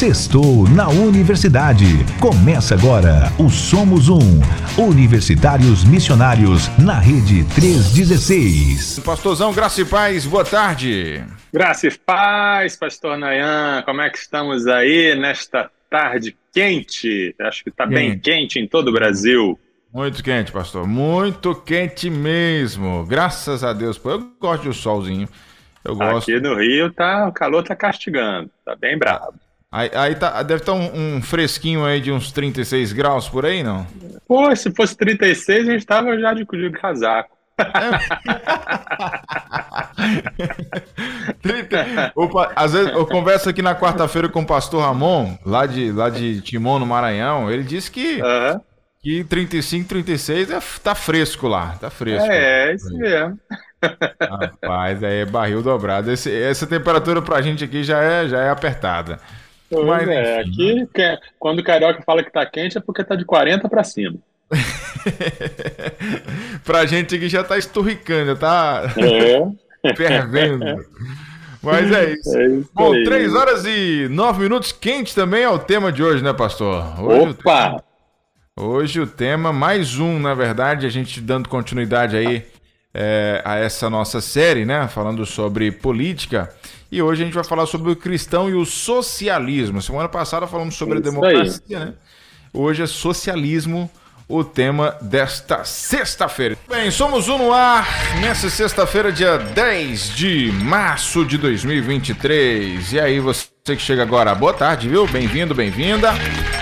Sextou na Universidade. Começa agora o Somos Um. Universitários Missionários na Rede 316. Pastorzão Graça e Paz, boa tarde. Graça e Paz, Pastor Nayan. Como é que estamos aí nesta tarde quente? Acho que está bem quente em todo o Brasil. Muito quente, pastor. Muito quente mesmo. Graças a Deus. Eu gosto do solzinho. Eu gosto. Aqui no Rio tá, o calor tá castigando. Tá bem bravo. Aí, aí tá, deve estar tá um, um, fresquinho aí de uns 36 graus por aí, não? Pô, se fosse 36, a gente tava já de, de casaco. Opa, às vezes eu converso aqui na quarta-feira com o pastor Ramon, lá de, lá de Timon, no Maranhão. Ele disse que, uhum. que 35, 36 é, tá fresco lá. Tá fresco. É, é isso mesmo. Rapaz, aí é barril dobrado. Esse, essa temperatura pra gente aqui já é, já é apertada. Pois Mas, é, enfim, aqui né? quando o carioca fala que tá quente é porque tá de 40 para cima. pra gente aqui já tá esturricando, já tá é. fervendo. Mas é isso. É isso Bom, aí. 3 horas e 9 minutos, quente também é o tema de hoje, né, pastor? Hoje Opa! O tema, hoje o tema, mais um, na verdade, a gente dando continuidade aí é, a essa nossa série, né? Falando sobre política. E hoje a gente vai falar sobre o cristão e o socialismo. Semana passada falamos sobre a democracia, aí. né? Hoje é socialismo o tema desta sexta-feira. Bem, somos um no ar nessa sexta-feira, dia 10 de março de 2023. E aí, você que chega agora, boa tarde, viu? Bem-vindo, bem-vinda.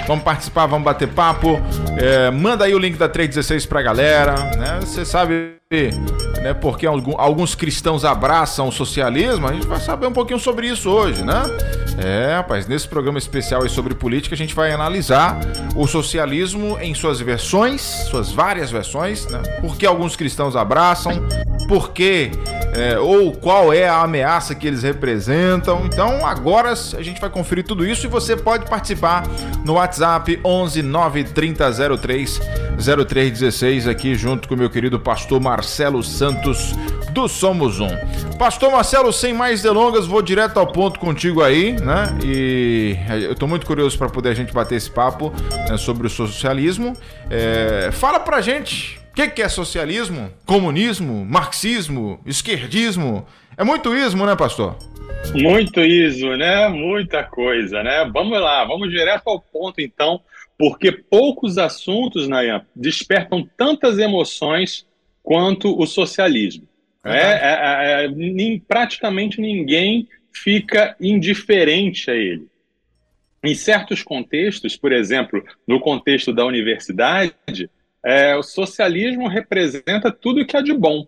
Vamos participar, vamos bater papo. É, manda aí o link da 316 pra galera, né? Você sabe né, porque alguns cristãos abraçam o socialismo, a gente vai saber um pouquinho sobre isso hoje, né? É, rapaz, nesse programa especial aí sobre política, a gente vai analisar o socialismo em suas versões, suas várias versões, né? Por que alguns cristãos abraçam, por que é, ou qual é a ameaça que eles representam. Então, agora a gente vai conferir tudo isso e você pode participar no WhatsApp 11 930 03 0316 aqui junto com o meu querido pastor Marcelo Santos do Somos Um. Pastor Marcelo, sem mais delongas, vou direto ao ponto contigo aí, né? E eu tô muito curioso para poder a gente bater esse papo né, sobre o socialismo. É, fala pra gente que, que é socialismo, comunismo, marxismo, esquerdismo. É muito ismo, né, pastor? Muito ismo, né? Muita coisa, né? Vamos lá, vamos direto ao ponto então, porque poucos assuntos, Nayan, despertam tantas emoções quanto o socialismo. É, é, é, nem, praticamente ninguém fica indiferente a ele. Em certos contextos, por exemplo, no contexto da universidade, é, o socialismo representa tudo que há de bom.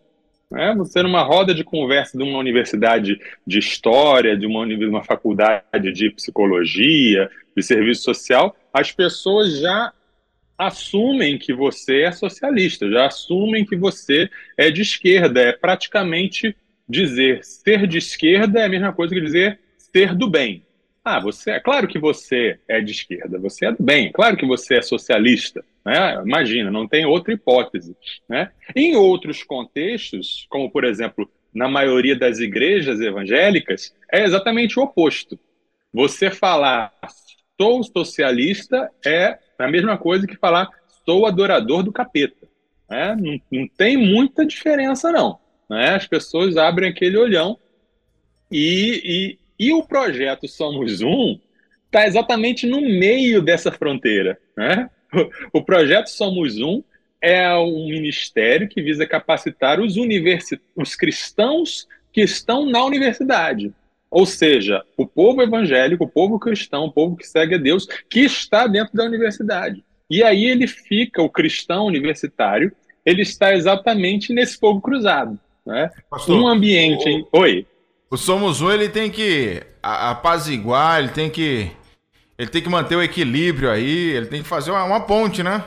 Né? Você, numa roda de conversa de uma universidade de história, de uma, uma faculdade de psicologia, de serviço social, as pessoas já assumem que você é socialista, já assumem que você é de esquerda. É praticamente dizer ser de esquerda é a mesma coisa que dizer ser do bem. Ah, você é claro que você é de esquerda, você é do bem, é claro que você é socialista. Né? Imagina, não tem outra hipótese. Né? Em outros contextos, como por exemplo na maioria das igrejas evangélicas, é exatamente o oposto. Você falar sou socialista é a mesma coisa que falar sou adorador do capeta. Né? Não, não tem muita diferença, não. Né? As pessoas abrem aquele olhão e, e, e o projeto Somos Um está exatamente no meio dessa fronteira. Né? O, projeto Somos Um é um ministério que visa capacitar os, universi os cristãos que estão na universidade. Ou seja, o povo evangélico, o povo cristão, o povo que segue a Deus, que está dentro da universidade. E aí ele fica, o cristão universitário, ele está exatamente nesse fogo cruzado. Né? Pastor, um ambiente. O, Oi. O Somos Um ele tem que apaziguar, ele tem que. Ele tem que manter o equilíbrio aí, ele tem que fazer uma, uma ponte, né?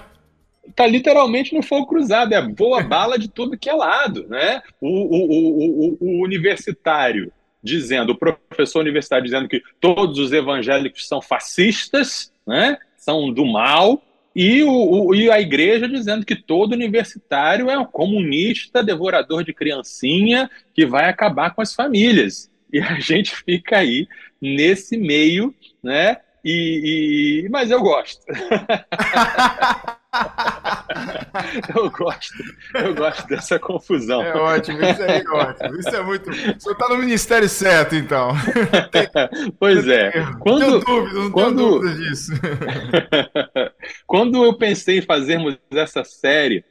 Tá literalmente no fogo cruzado, é boa bala de tudo que é lado, né? O, o, o, o, universitário dizendo, o professor universitário dizendo que todos os evangélicos são fascistas, né? são do mal, e, o, e a igreja dizendo que todo universitário é um comunista, devorador de criancinha, que vai acabar com as famílias. E a gente fica aí nesse meio, né? E, e... Mas eu gosto. eu gosto, eu gosto dessa confusão. É ótimo, isso é ótimo. Isso é muito. Você está no ministério certo, então. pois é. Quando, não tenho dúvida, não quando, tenho dúvida disso. quando eu pensei em fazermos essa série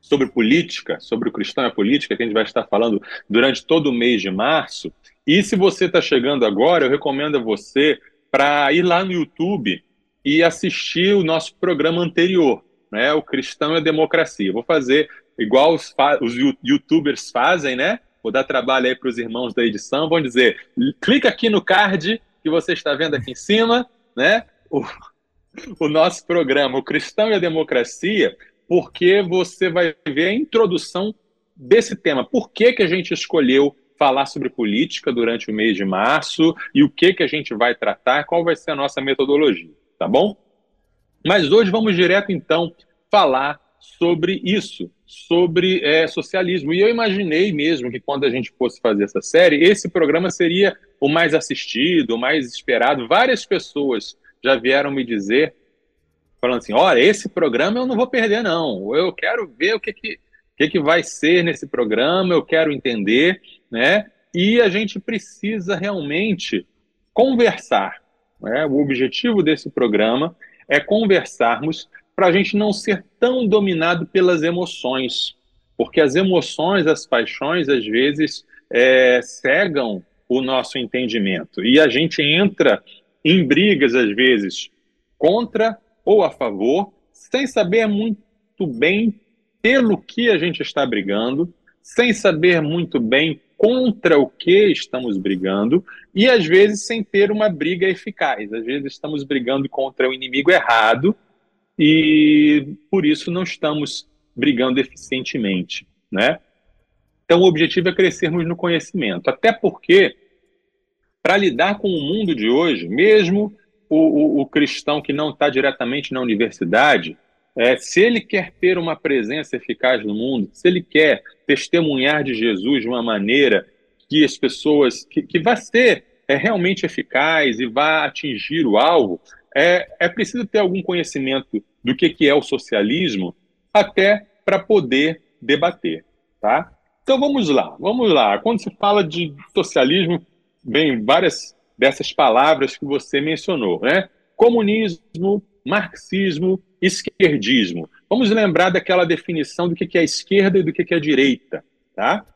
sobre política, sobre o cristão e a política, que a gente vai estar falando durante todo o mês de março, e se você está chegando agora, eu recomendo a você para ir lá no YouTube e assistir o nosso programa anterior, né? O Cristão e a Democracia. Vou fazer igual os, os youtubers fazem, né? Vou dar trabalho aí para os irmãos da edição. Vão dizer: clica aqui no card que você está vendo aqui em cima, né? O, o nosso programa, o Cristão e a Democracia, porque você vai ver a introdução desse tema. Por que, que a gente escolheu falar sobre política durante o mês de março e o que, que a gente vai tratar, qual vai ser a nossa metodologia tá bom? Mas hoje vamos direto, então, falar sobre isso, sobre é, socialismo. E eu imaginei mesmo que quando a gente fosse fazer essa série, esse programa seria o mais assistido, o mais esperado. Várias pessoas já vieram me dizer, falando assim: olha, esse programa eu não vou perder, não. Eu quero ver o que, que, que, que vai ser nesse programa, eu quero entender, né? E a gente precisa realmente conversar né? O objetivo desse programa é conversarmos para a gente não ser tão dominado pelas emoções, porque as emoções, as paixões, às vezes é, cegam o nosso entendimento e a gente entra em brigas, às vezes, contra ou a favor, sem saber muito bem pelo que a gente está brigando, sem saber muito bem contra o que estamos brigando e às vezes sem ter uma briga eficaz. Às vezes estamos brigando contra o inimigo errado e por isso não estamos brigando eficientemente, né? Então o objetivo é crescermos no conhecimento, até porque para lidar com o mundo de hoje, mesmo o, o, o cristão que não está diretamente na universidade, é, se ele quer ter uma presença eficaz no mundo, se ele quer testemunhar de Jesus de uma maneira que as pessoas, que, que vai ser é, realmente eficaz e vai atingir o alvo, é, é preciso ter algum conhecimento do que, que é o socialismo até para poder debater, tá? Então vamos lá, vamos lá. Quando se fala de socialismo, vem várias dessas palavras que você mencionou, né? Comunismo, marxismo, esquerdismo. Vamos lembrar daquela definição do que é esquerda e do que é direita, tá?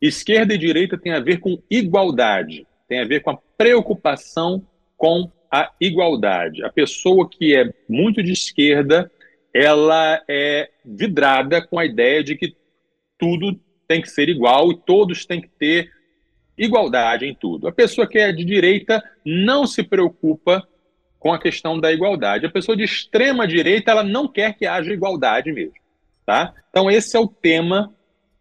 Esquerda e direita tem a ver com igualdade, tem a ver com a preocupação com a igualdade. A pessoa que é muito de esquerda, ela é vidrada com a ideia de que tudo tem que ser igual e todos têm que ter igualdade em tudo. A pessoa que é de direita não se preocupa com a questão da igualdade. A pessoa de extrema direita, ela não quer que haja igualdade mesmo, tá? Então esse é o tema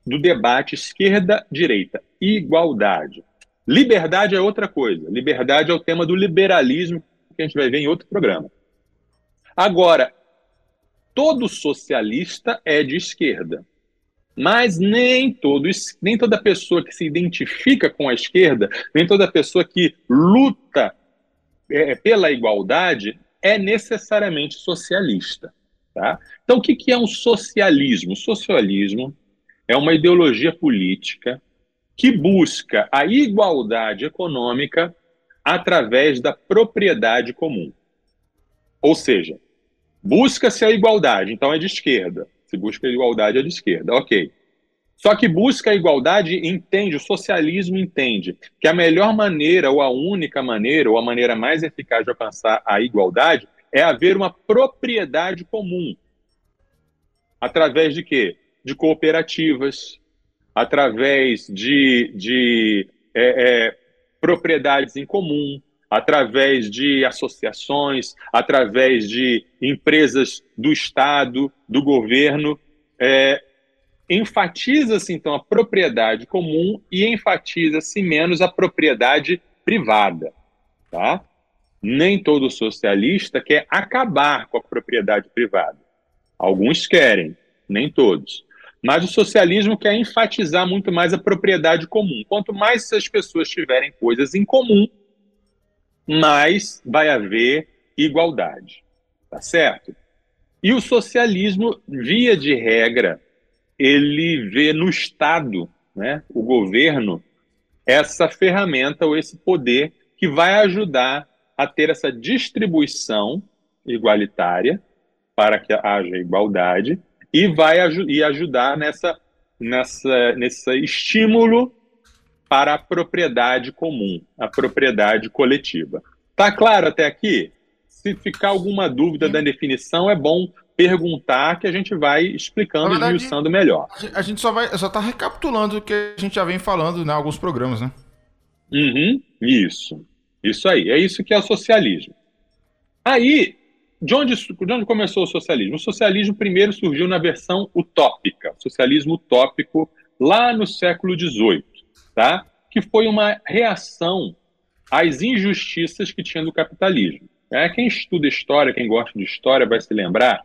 do debate esquerda-direita, igualdade. Liberdade é outra coisa. Liberdade é o tema do liberalismo que a gente vai ver em outro programa. Agora, todo socialista é de esquerda. Mas nem, todo, nem toda pessoa que se identifica com a esquerda, nem toda pessoa que luta é, pela igualdade é necessariamente socialista. Tá? Então, o que, que é um socialismo? socialismo é uma ideologia política que busca a igualdade econômica através da propriedade comum. Ou seja, busca-se a igualdade, então é de esquerda. Se busca a igualdade, é de esquerda. Ok. Só que busca a igualdade entende, o socialismo entende que a melhor maneira, ou a única maneira, ou a maneira mais eficaz de alcançar a igualdade é haver uma propriedade comum. Através de quê? De cooperativas, através de, de é, é, propriedades em comum, através de associações, através de empresas do Estado, do governo. É, enfatiza-se então a propriedade comum e enfatiza-se menos a propriedade privada, tá? Nem todo socialista quer acabar com a propriedade privada. Alguns querem, nem todos. Mas o socialismo quer enfatizar muito mais a propriedade comum. Quanto mais as pessoas tiverem coisas em comum, mais vai haver igualdade. Tá certo? E o socialismo, via de regra, ele vê no Estado, né, o governo, essa ferramenta ou esse poder que vai ajudar a ter essa distribuição igualitária para que haja igualdade e vai e ajudar nessa, nessa, nesse estímulo para a propriedade comum, a propriedade coletiva. Tá claro até aqui? Se ficar alguma dúvida da definição, é bom perguntar que a gente vai explicando, e esmiuçando melhor. A gente só vai só está recapitulando o que a gente já vem falando em né, alguns programas, né? Uhum, isso. Isso aí. É isso que é o socialismo. Aí, de onde, de onde começou o socialismo? O socialismo primeiro surgiu na versão utópica, socialismo utópico, lá no século XVIII, tá? que foi uma reação às injustiças que tinha do capitalismo. É, quem estuda história, quem gosta de história, vai se lembrar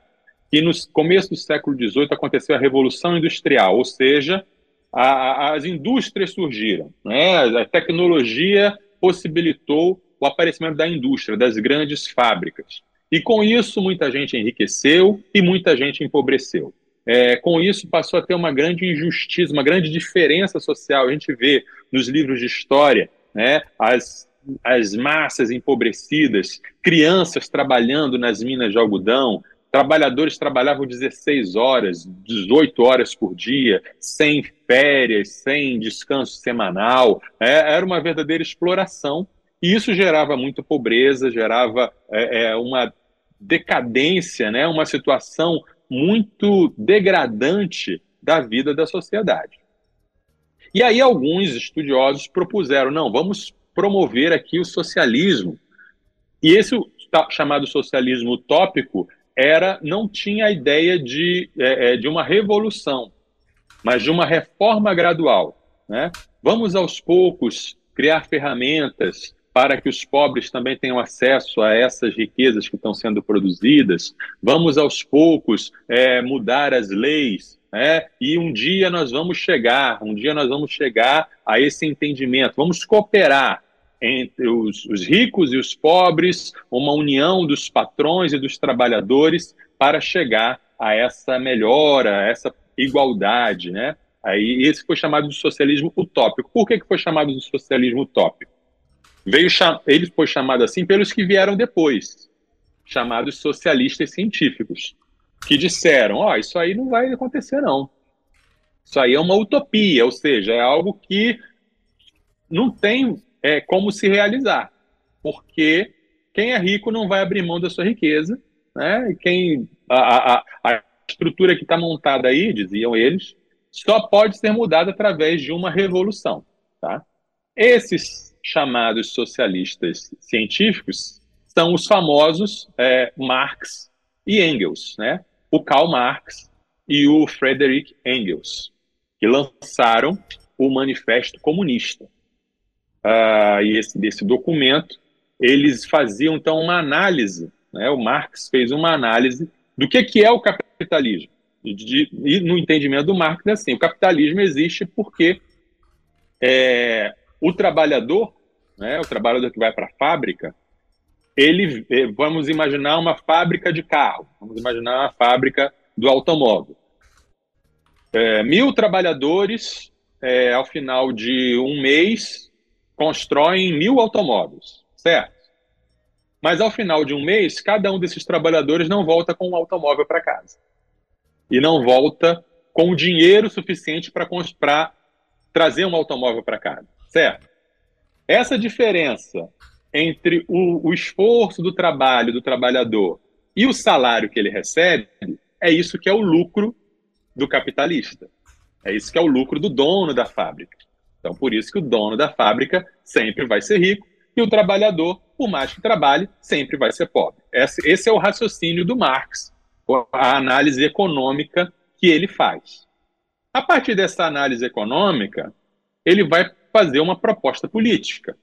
que no começo do século XVIII aconteceu a Revolução Industrial, ou seja, a, a, as indústrias surgiram, né? a tecnologia possibilitou o aparecimento da indústria, das grandes fábricas. E com isso, muita gente enriqueceu e muita gente empobreceu. É, com isso, passou a ter uma grande injustiça, uma grande diferença social. A gente vê nos livros de história né, as, as massas empobrecidas, crianças trabalhando nas minas de algodão, trabalhadores trabalhavam 16 horas, 18 horas por dia, sem férias, sem descanso semanal. É, era uma verdadeira exploração e isso gerava muita pobreza, gerava é, é, uma decadência, né, uma situação muito degradante da vida da sociedade. E aí alguns estudiosos propuseram, não, vamos promover aqui o socialismo. E esse chamado socialismo utópico era não tinha a ideia de, é, é, de uma revolução, mas de uma reforma gradual. Né? Vamos aos poucos criar ferramentas para que os pobres também tenham acesso a essas riquezas que estão sendo produzidas. Vamos aos poucos é, mudar as leis, né? e um dia nós vamos chegar, um dia nós vamos chegar a esse entendimento. Vamos cooperar entre os, os ricos e os pobres, uma união dos patrões e dos trabalhadores para chegar a essa melhora, a essa igualdade, né? Aí esse foi chamado de socialismo utópico. Por que, que foi chamado de socialismo utópico? Veio ele foi chamado assim pelos que vieram depois, chamados socialistas científicos, que disseram: ó, oh, isso aí não vai acontecer não. Isso aí é uma utopia, ou seja, é algo que não tem é, como se realizar, porque quem é rico não vai abrir mão da sua riqueza, né? E quem a, a, a estrutura que está montada aí, diziam eles, só pode ser mudada através de uma revolução, tá? Esses chamados socialistas científicos são os famosos é, Marx e Engels, né? O Karl Marx e o Frederick Engels, que lançaram o Manifesto Comunista. Uh, e esse desse documento eles faziam então uma análise, né? O Marx fez uma análise do que que é o capitalismo. E, de, e no entendimento do Marx é assim: o capitalismo existe porque é, o trabalhador né, o trabalhador que vai para a fábrica, ele, eh, vamos imaginar uma fábrica de carro, vamos imaginar uma fábrica do automóvel. É, mil trabalhadores, é, ao final de um mês, constroem mil automóveis, certo? Mas ao final de um mês, cada um desses trabalhadores não volta com um automóvel para casa. E não volta com dinheiro suficiente para trazer um automóvel para casa, certo? Essa diferença entre o, o esforço do trabalho do trabalhador e o salário que ele recebe é isso que é o lucro do capitalista. É isso que é o lucro do dono da fábrica. Então, por isso que o dono da fábrica sempre vai ser rico e o trabalhador, por mais que trabalhe, sempre vai ser pobre. Esse, é o raciocínio do Marx, a análise econômica que ele faz. A partir dessa análise econômica, ele vai fazer uma proposta política.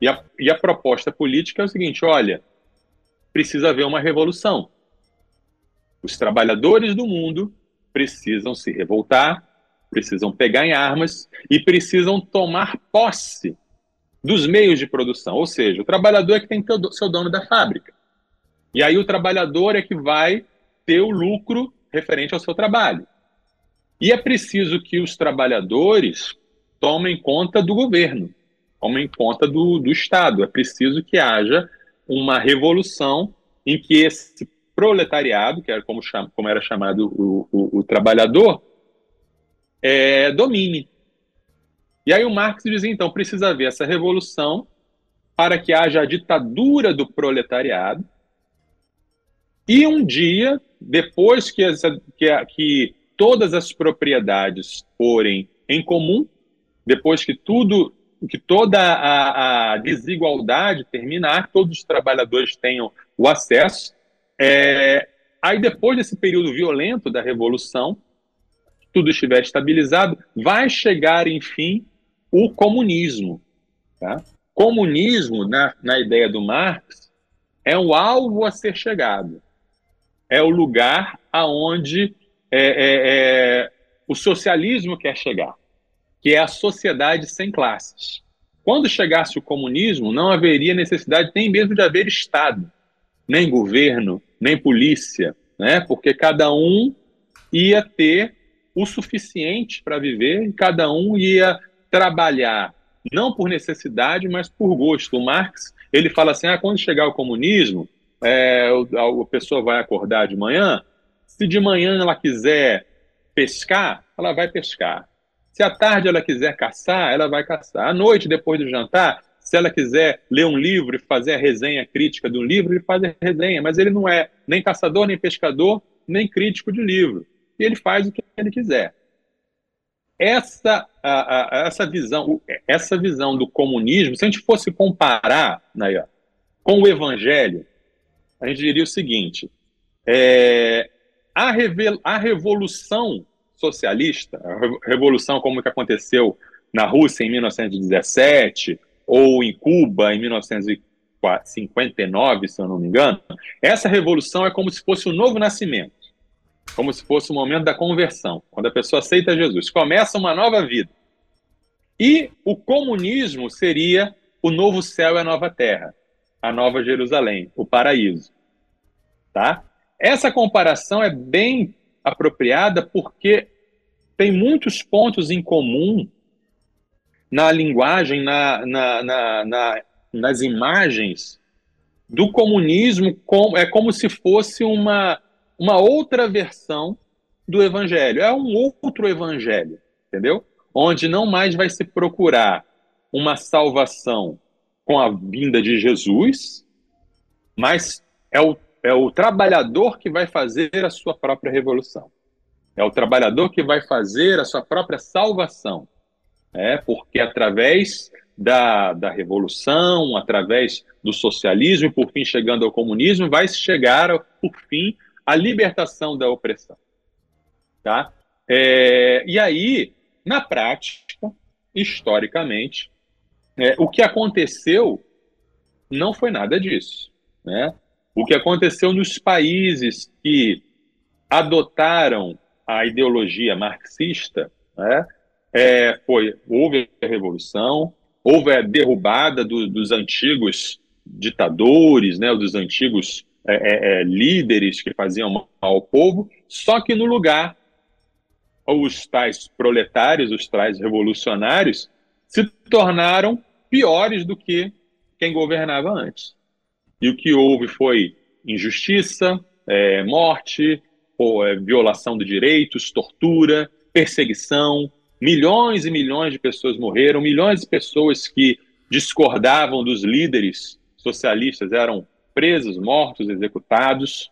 E a, e a proposta política é o seguinte: olha, precisa haver uma revolução. Os trabalhadores do mundo precisam se revoltar, precisam pegar em armas e precisam tomar posse dos meios de produção, ou seja, o trabalhador é que tem que ter o seu dono da fábrica. E aí o trabalhador é que vai ter o lucro referente ao seu trabalho. E é preciso que os trabalhadores tomem conta do governo, tomem conta do, do Estado. É preciso que haja uma revolução em que esse proletariado, que era como, como era chamado o, o, o trabalhador, é, domine. E aí o Marx dizia, então, precisa haver essa revolução para que haja a ditadura do proletariado, e um dia, depois que, essa, que, que todas as propriedades forem em comum, depois que tudo, que toda a, a desigualdade terminar, todos os trabalhadores tenham o acesso, é, aí depois desse período violento da revolução, tudo estiver estabilizado, vai chegar, enfim, o comunismo. Tá? Comunismo, na, na ideia do Marx, é o alvo a ser chegado é o lugar aonde é, é, é, o socialismo quer chegar, que é a sociedade sem classes. Quando chegasse o comunismo, não haveria necessidade nem mesmo de haver Estado, nem governo, nem polícia, né? porque cada um ia ter o suficiente para viver e cada um ia trabalhar, não por necessidade, mas por gosto. O Marx ele fala assim: ah, quando chegar o comunismo, é, a, pessoa vai acordar de manhã, se de manhã ela quiser pescar, ela vai pescar. Se à tarde ela quiser caçar, ela vai caçar. À noite, depois do jantar, se ela quiser ler um livro e fazer a resenha crítica do livro, ele faz a resenha, mas ele não é nem caçador, nem pescador, nem crítico de livro. E ele faz o que ele quiser. Essa, a, a, essa, visão, essa visão do comunismo, se a gente fosse comparar né, com o evangelho, a gente diria o seguinte: é, a, a revolução socialista, a revolução como que aconteceu na Rússia em 1917 ou em Cuba em 1959, se eu não me engano, essa revolução é como se fosse o um novo nascimento, como se fosse o momento da conversão, quando a pessoa aceita Jesus, começa uma nova vida. E o comunismo seria o novo céu e a nova terra a Nova Jerusalém, o paraíso. Tá? Essa comparação é bem apropriada porque tem muitos pontos em comum na linguagem, na, na, na, na nas imagens do comunismo, com, é como se fosse uma, uma outra versão do evangelho. É um outro evangelho, entendeu? Onde não mais vai se procurar uma salvação com a vinda de Jesus, mas é o, é o trabalhador que vai fazer a sua própria revolução. É o trabalhador que vai fazer a sua própria salvação. É, porque através da, da revolução, através do socialismo e por fim chegando ao comunismo, vai chegar por fim a libertação da opressão. Tá? É, e aí, na prática, historicamente, é, o que aconteceu não foi nada disso. Né? O que aconteceu nos países que adotaram a ideologia marxista né, é, foi houve a revolução, houve a derrubada do, dos antigos ditadores, né, dos antigos é, é, é líderes que faziam mal ao povo, só que no lugar os tais proletários, os tais revolucionários, se tornaram piores do que quem governava antes. E o que houve foi injustiça, é, morte, ou, é, violação de direitos, tortura, perseguição. Milhões e milhões de pessoas morreram, milhões de pessoas que discordavam dos líderes socialistas eram presos, mortos, executados.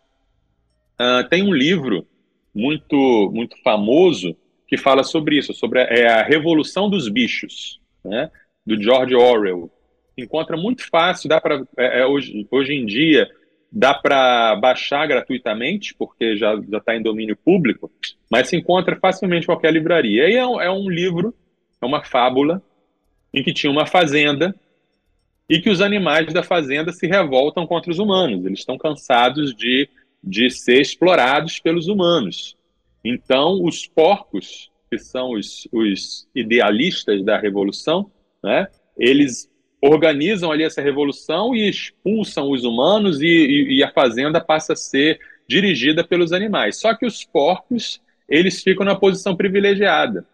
Uh, tem um livro muito muito famoso que fala sobre isso, sobre a, é a revolução dos bichos, né? do George Orwell. Encontra muito fácil, dá para é, é, hoje, hoje em dia dá para baixar gratuitamente, porque já está em domínio público, mas se encontra facilmente em qualquer livraria. E é é um livro, é uma fábula, em que tinha uma fazenda e que os animais da fazenda se revoltam contra os humanos. Eles estão cansados de, de ser explorados pelos humanos. Então, os porcos, que são os, os idealistas da revolução, né? Eles organizam ali essa revolução e expulsam os humanos e, e, e, a fazenda passa a ser dirigida pelos animais. Só que os porcos, eles ficam na posição privilegiada.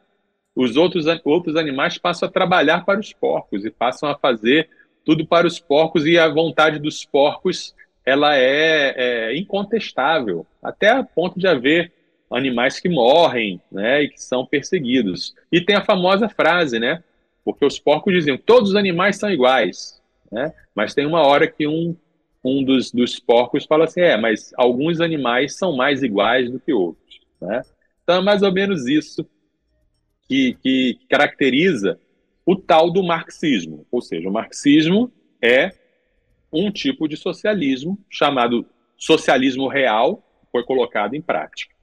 Os outros, outros animais passam a trabalhar para os porcos e passam a fazer tudo para os porcos e a vontade dos porcos ela é, é incontestável, até a ponto de haver animais que morrem né, e que são perseguidos. E tem a famosa frase, né? Porque os porcos diziam todos os animais são iguais, né? Mas tem uma hora que um, um dos, dos porcos fala assim, é, mas alguns animais são mais iguais do que outros, né? Então é mais ou menos isso que, que caracteriza o tal do marxismo. Ou seja, o marxismo é um tipo de socialismo chamado socialismo real, foi colocado em prática.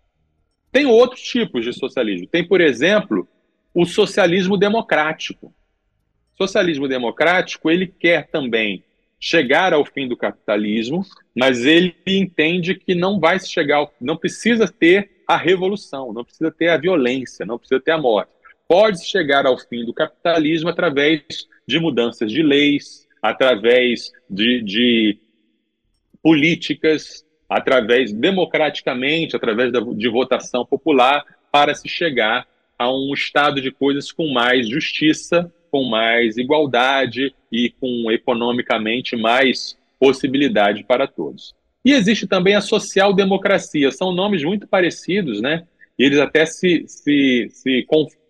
Tem outros tipos de socialismo. Tem, por exemplo, o socialismo democrático. O socialismo democrático, ele quer também chegar ao fim do capitalismo, mas ele entende que não vai chegar, não precisa ter a revolução, não precisa ter a violência, não precisa ter a morte. Pode chegar ao fim do capitalismo através de mudanças de leis, através de, de políticas, através democraticamente, através da, de votação popular, para se chegar a um estado de coisas com mais justiça, com mais igualdade e com economicamente mais possibilidade para todos. E existe também a social-democracia, são nomes muito parecidos, né? E eles até se, se, se confundem,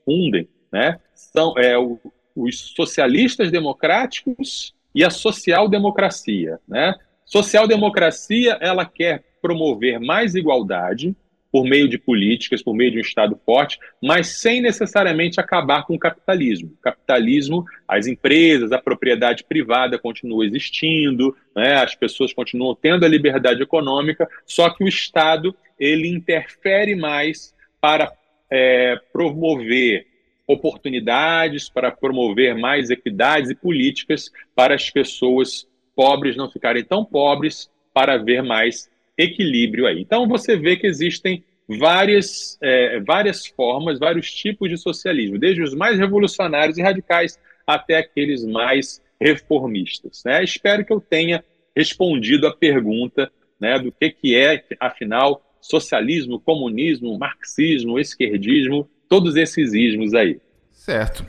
né? São é, o, os socialistas democráticos e a social-democracia, né? Social-democracia, ela quer promover mais igualdade, por meio de políticas, por meio de um Estado forte, mas sem necessariamente acabar com o capitalismo. O capitalismo, as empresas, a propriedade privada continua existindo, né, as pessoas continuam tendo a liberdade econômica, só que o Estado ele interfere mais para é, promover oportunidades, para promover mais equidades e políticas para as pessoas pobres não ficarem tão pobres, para ver mais equilíbrio aí. Então você vê que existem várias, é, várias formas, vários tipos de socialismo, desde os mais revolucionários e radicais até aqueles mais reformistas. Né? Espero que eu tenha respondido a pergunta né, do que, que é, afinal, socialismo, comunismo, marxismo, esquerdismo, todos esses ismos aí. Certo.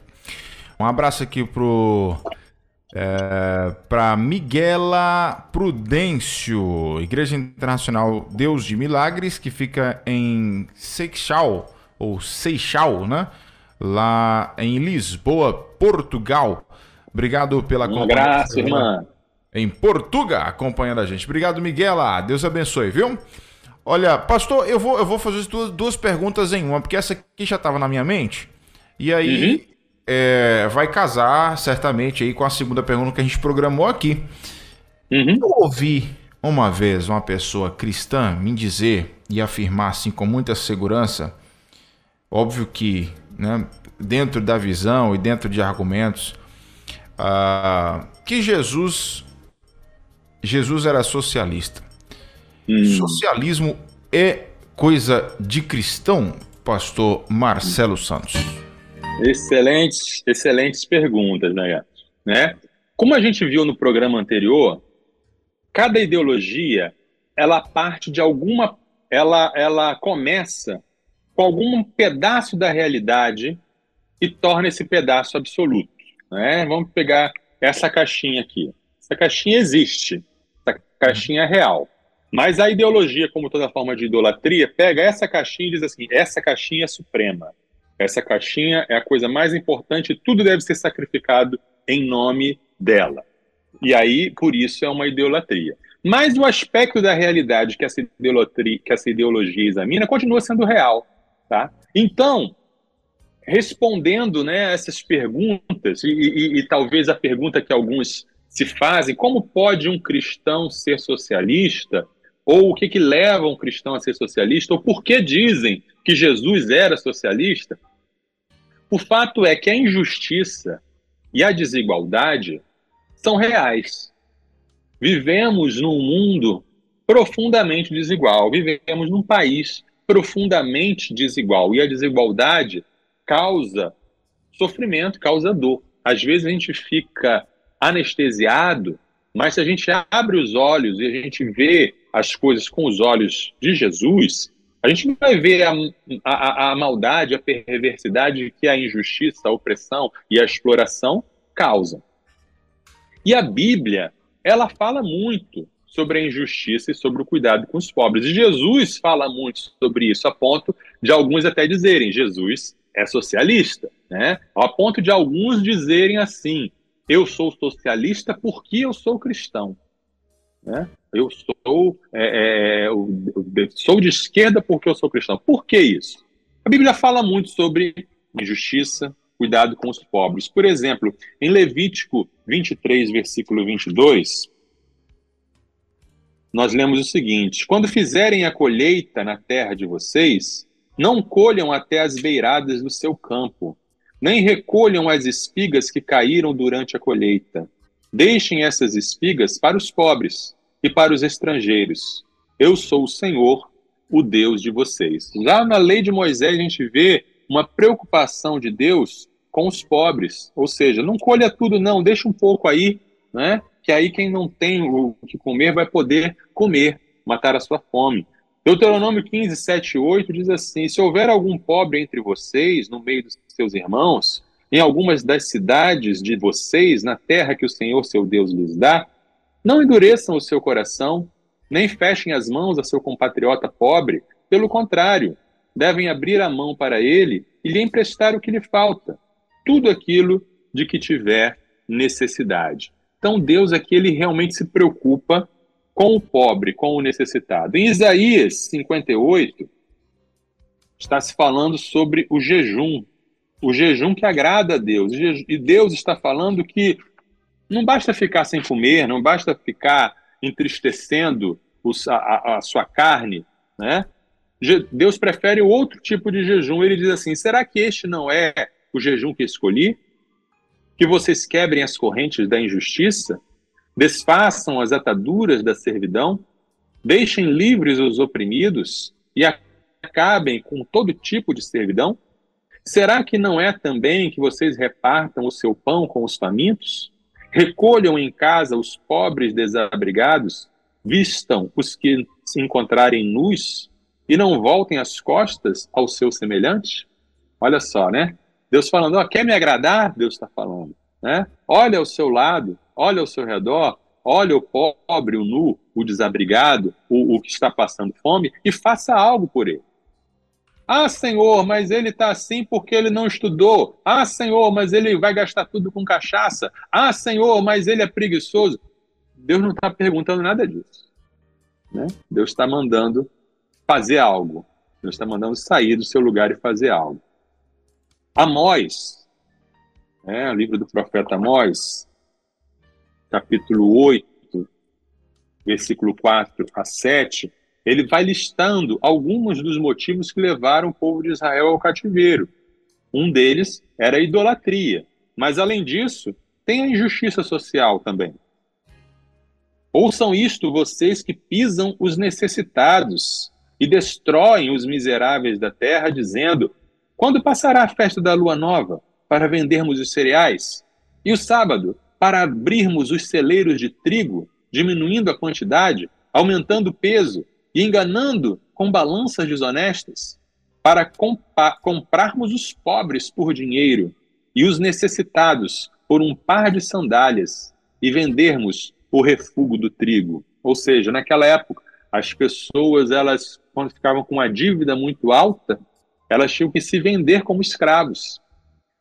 Um abraço aqui pro é, para Miguela Prudêncio, Igreja Internacional Deus de Milagres, que fica em Seixal, ou Seixal, né? Lá em Lisboa, Portugal. Obrigado pela Um abraço, irmã. Em Portugal, acompanhando a gente. Obrigado, Miguela. Deus abençoe, viu? Olha, pastor, eu vou, eu vou fazer duas, duas perguntas em uma, porque essa aqui já estava na minha mente. E aí, uhum é, vai casar certamente aí com a segunda pergunta que a gente programou aqui. Uhum. Eu ouvi uma vez uma pessoa cristã me dizer e afirmar assim com muita segurança, óbvio que né, dentro da visão e dentro de argumentos, uh, que Jesus Jesus era socialista. Hum. Socialismo é coisa de cristão, pastor Marcelo Santos? Excelentes, excelentes perguntas, né, né? Como a gente viu no programa anterior, cada ideologia ela parte de alguma, ela, ela começa com algum pedaço da realidade e torna esse pedaço absoluto. Né? Vamos pegar essa caixinha aqui. Essa caixinha existe, essa caixinha é real. Mas a ideologia, como toda forma de idolatria, pega essa caixinha e diz assim: essa caixinha é suprema. Essa caixinha é a coisa mais importante, tudo deve ser sacrificado em nome dela. E aí, por isso, é uma idolatria. Mas o aspecto da realidade que essa idolatria, que essa ideologia examina continua sendo real. Tá? Então, respondendo né, essas perguntas, e, e, e talvez a pergunta que alguns se fazem, como pode um cristão ser socialista? Ou o que, que leva um cristão a ser socialista? Ou por que dizem que Jesus era socialista? O fato é que a injustiça e a desigualdade são reais. Vivemos num mundo profundamente desigual, vivemos num país profundamente desigual e a desigualdade causa sofrimento, causa dor. Às vezes a gente fica anestesiado, mas se a gente abre os olhos e a gente vê as coisas com os olhos de Jesus, a gente vai ver a, a, a maldade, a perversidade que a injustiça, a opressão e a exploração causam. E a Bíblia, ela fala muito sobre a injustiça e sobre o cuidado com os pobres. E Jesus fala muito sobre isso, a ponto de alguns até dizerem: Jesus é socialista, né? A ponto de alguns dizerem assim: eu sou socialista porque eu sou cristão. Né? Eu sou, é, é, eu sou de esquerda porque eu sou cristão. Por que isso? A Bíblia fala muito sobre injustiça, cuidado com os pobres. Por exemplo, em Levítico 23, versículo 22, nós lemos o seguinte: Quando fizerem a colheita na terra de vocês, não colham até as beiradas do seu campo, nem recolham as espigas que caíram durante a colheita. Deixem essas espigas para os pobres e para os estrangeiros. Eu sou o Senhor, o Deus de vocês. Já na lei de Moisés, a gente vê uma preocupação de Deus com os pobres. Ou seja, não colha tudo, não, deixa um pouco aí, né? Que aí quem não tem o que comer vai poder comer, matar a sua fome. Deuteronômio 15, 7 e 8 diz assim: Se houver algum pobre entre vocês, no meio dos seus irmãos, em algumas das cidades de vocês, na terra que o Senhor seu Deus lhes dá, não endureçam o seu coração, nem fechem as mãos a seu compatriota pobre, pelo contrário, devem abrir a mão para ele e lhe emprestar o que lhe falta, tudo aquilo de que tiver necessidade. Então Deus aqui ele realmente se preocupa com o pobre, com o necessitado. Em Isaías 58, está se falando sobre o jejum, o jejum que agrada a Deus. E Deus está falando que não basta ficar sem comer, não basta ficar entristecendo a, sua carne, né? Deus prefere outro tipo de jejum. Ele diz assim: será que este não é o jejum que escolhi? Que vocês quebrem as correntes da injustiça desfaçam as ataduras da servidão, deixem livres os oprimidos e acabem com todo tipo de servidão? Será que não é também que vocês repartam o seu pão com os famintos? Recolham em casa os pobres desabrigados, vistam os que se encontrarem nus e não voltem as costas ao seu semelhante? Olha só, né? Deus falando, quer me agradar? Deus está falando, né? Olha ao seu lado, olha ao seu redor, olha o pobre, o nu, o desabrigado, o, o que está passando fome e faça algo por ele. Ah, Senhor, mas ele está assim porque ele não estudou. Ah, Senhor, mas ele vai gastar tudo com cachaça. Ah, Senhor, mas ele é preguiçoso. Deus não está perguntando nada disso. Né? Deus está mandando fazer algo. Deus está mandando sair do seu lugar e fazer algo. Amós, é, o livro do profeta Amós, capítulo 8, versículo 4 a 7, ele vai listando alguns dos motivos que levaram o povo de Israel ao cativeiro. Um deles era a idolatria, mas além disso, tem a injustiça social também. Ouçam isto, vocês que pisam os necessitados e destroem os miseráveis da terra, dizendo: Quando passará a festa da lua nova para vendermos os cereais? E o sábado para abrirmos os celeiros de trigo, diminuindo a quantidade, aumentando o peso e enganando com balanças desonestas, para comprarmos os pobres por dinheiro e os necessitados por um par de sandálias e vendermos o refúgio do trigo. Ou seja, naquela época, as pessoas, elas, quando ficavam com uma dívida muito alta, elas tinham que se vender como escravos.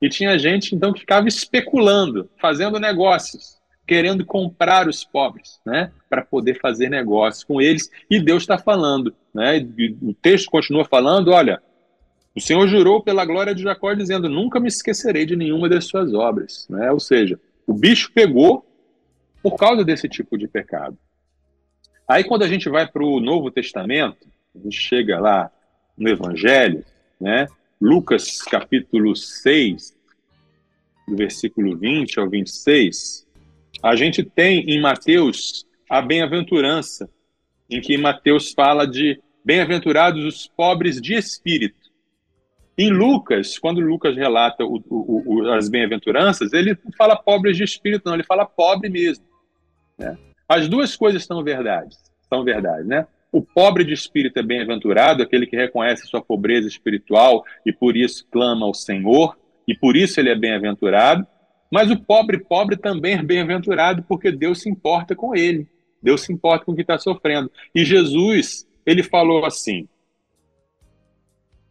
E tinha gente, então, que ficava especulando, fazendo negócios, querendo comprar os pobres, né? Para poder fazer negócios com eles. E Deus está falando, né? O texto continua falando: olha, o Senhor jurou pela glória de Jacó, dizendo: Nunca me esquecerei de nenhuma das suas obras. Né? Ou seja, o bicho pegou por causa desse tipo de pecado. Aí, quando a gente vai para o Novo Testamento, a gente chega lá no Evangelho, né? Lucas capítulo 6, do versículo 20 ao 26, a gente tem em Mateus a bem-aventurança, em que Mateus fala de bem-aventurados os pobres de espírito. Em Lucas, quando Lucas relata o, o, o, as bem-aventuranças, ele não fala pobres de espírito, não, ele fala pobre mesmo. Né? As duas coisas são verdade, são verdade, né? O pobre de espírito é bem-aventurado, aquele que reconhece sua pobreza espiritual e por isso clama ao Senhor, e por isso ele é bem-aventurado. Mas o pobre pobre também é bem-aventurado porque Deus se importa com ele. Deus se importa com o que está sofrendo. E Jesus, ele falou assim.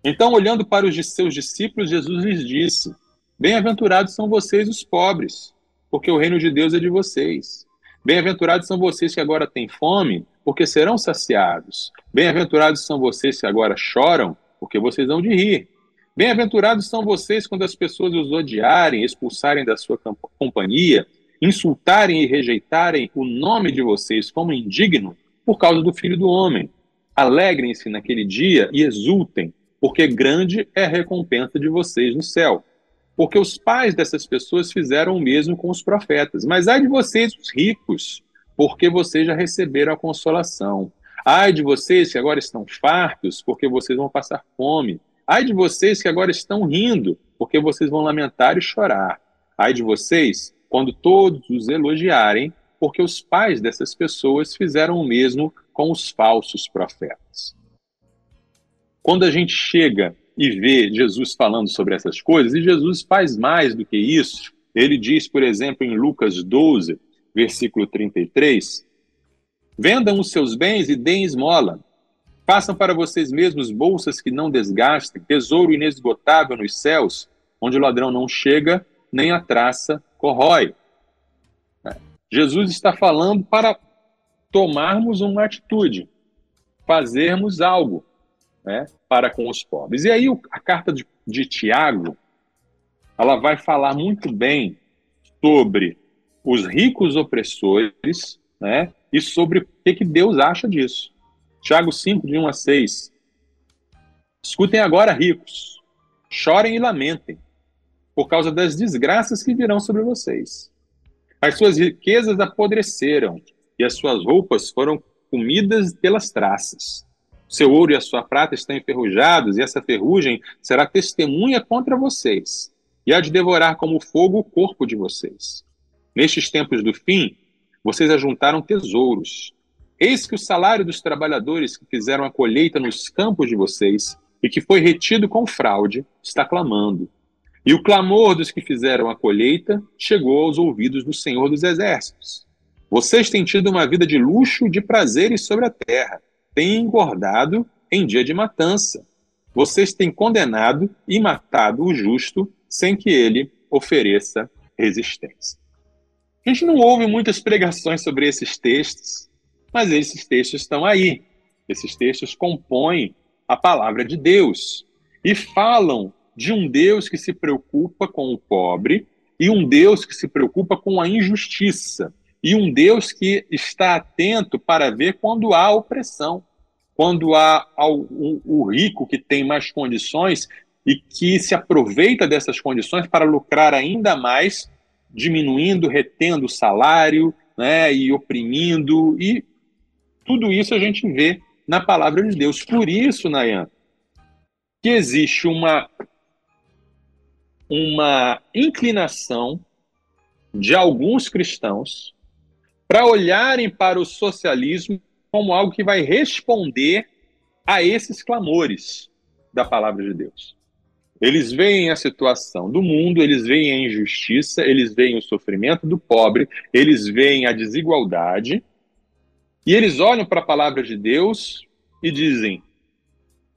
Então, olhando para os seus discípulos, Jesus lhes disse: Bem-aventurados são vocês os pobres, porque o reino de Deus é de vocês. Bem-aventurados são vocês que agora têm fome, porque serão saciados. Bem-aventurados são vocês que agora choram, porque vocês vão de rir. Bem-aventurados são vocês quando as pessoas os odiarem, expulsarem da sua companhia, insultarem e rejeitarem o nome de vocês como indigno por causa do Filho do Homem. Alegrem-se naquele dia e exultem, porque grande é a recompensa de vocês no céu. Porque os pais dessas pessoas fizeram o mesmo com os profetas. Mas ai de vocês, os ricos, porque vocês já receberam a consolação. Ai de vocês que agora estão fartos, porque vocês vão passar fome. Ai de vocês que agora estão rindo, porque vocês vão lamentar e chorar. Ai de vocês quando todos os elogiarem, porque os pais dessas pessoas fizeram o mesmo com os falsos profetas. Quando a gente chega e vê Jesus falando sobre essas coisas, e Jesus faz mais do que isso, ele diz, por exemplo, em Lucas 12, versículo 33, Vendam os seus bens e deem esmola. Façam para vocês mesmos bolsas que não desgastem, tesouro inesgotável nos céus, onde o ladrão não chega, nem a traça corrói. Jesus está falando para tomarmos uma atitude, fazermos algo né, para com os pobres. E aí a carta de, de Tiago, ela vai falar muito bem sobre os ricos opressores, né? E sobre o que, que Deus acha disso. Tiago 5, de 1 a 6. Escutem agora, ricos, chorem e lamentem, por causa das desgraças que virão sobre vocês. As suas riquezas apodreceram, e as suas roupas foram comidas pelas traças. Seu ouro e a sua prata estão enferrujados, e essa ferrugem será testemunha contra vocês, e há de devorar como fogo o corpo de vocês. Nestes tempos do fim, vocês ajuntaram tesouros. Eis que o salário dos trabalhadores que fizeram a colheita nos campos de vocês e que foi retido com fraude está clamando. E o clamor dos que fizeram a colheita chegou aos ouvidos do Senhor dos Exércitos. Vocês têm tido uma vida de luxo e de prazeres sobre a terra, têm engordado em dia de matança. Vocês têm condenado e matado o justo sem que ele ofereça resistência. A gente não ouve muitas pregações sobre esses textos, mas esses textos estão aí. Esses textos compõem a palavra de Deus e falam de um Deus que se preocupa com o pobre e um Deus que se preocupa com a injustiça e um Deus que está atento para ver quando há opressão, quando há o, rico que tem mais condições e que se aproveita dessas condições para lucrar ainda mais diminuindo, retendo o salário, né, e oprimindo, e tudo isso a gente vê na palavra de Deus. Por isso, Nayan, que existe uma, uma inclinação de alguns cristãos para olharem para o socialismo como algo que vai responder a esses clamores da palavra de Deus. Eles veem a situação do mundo, eles veem a injustiça, eles veem o sofrimento do pobre, eles veem a desigualdade, e eles olham para a palavra de Deus e dizem: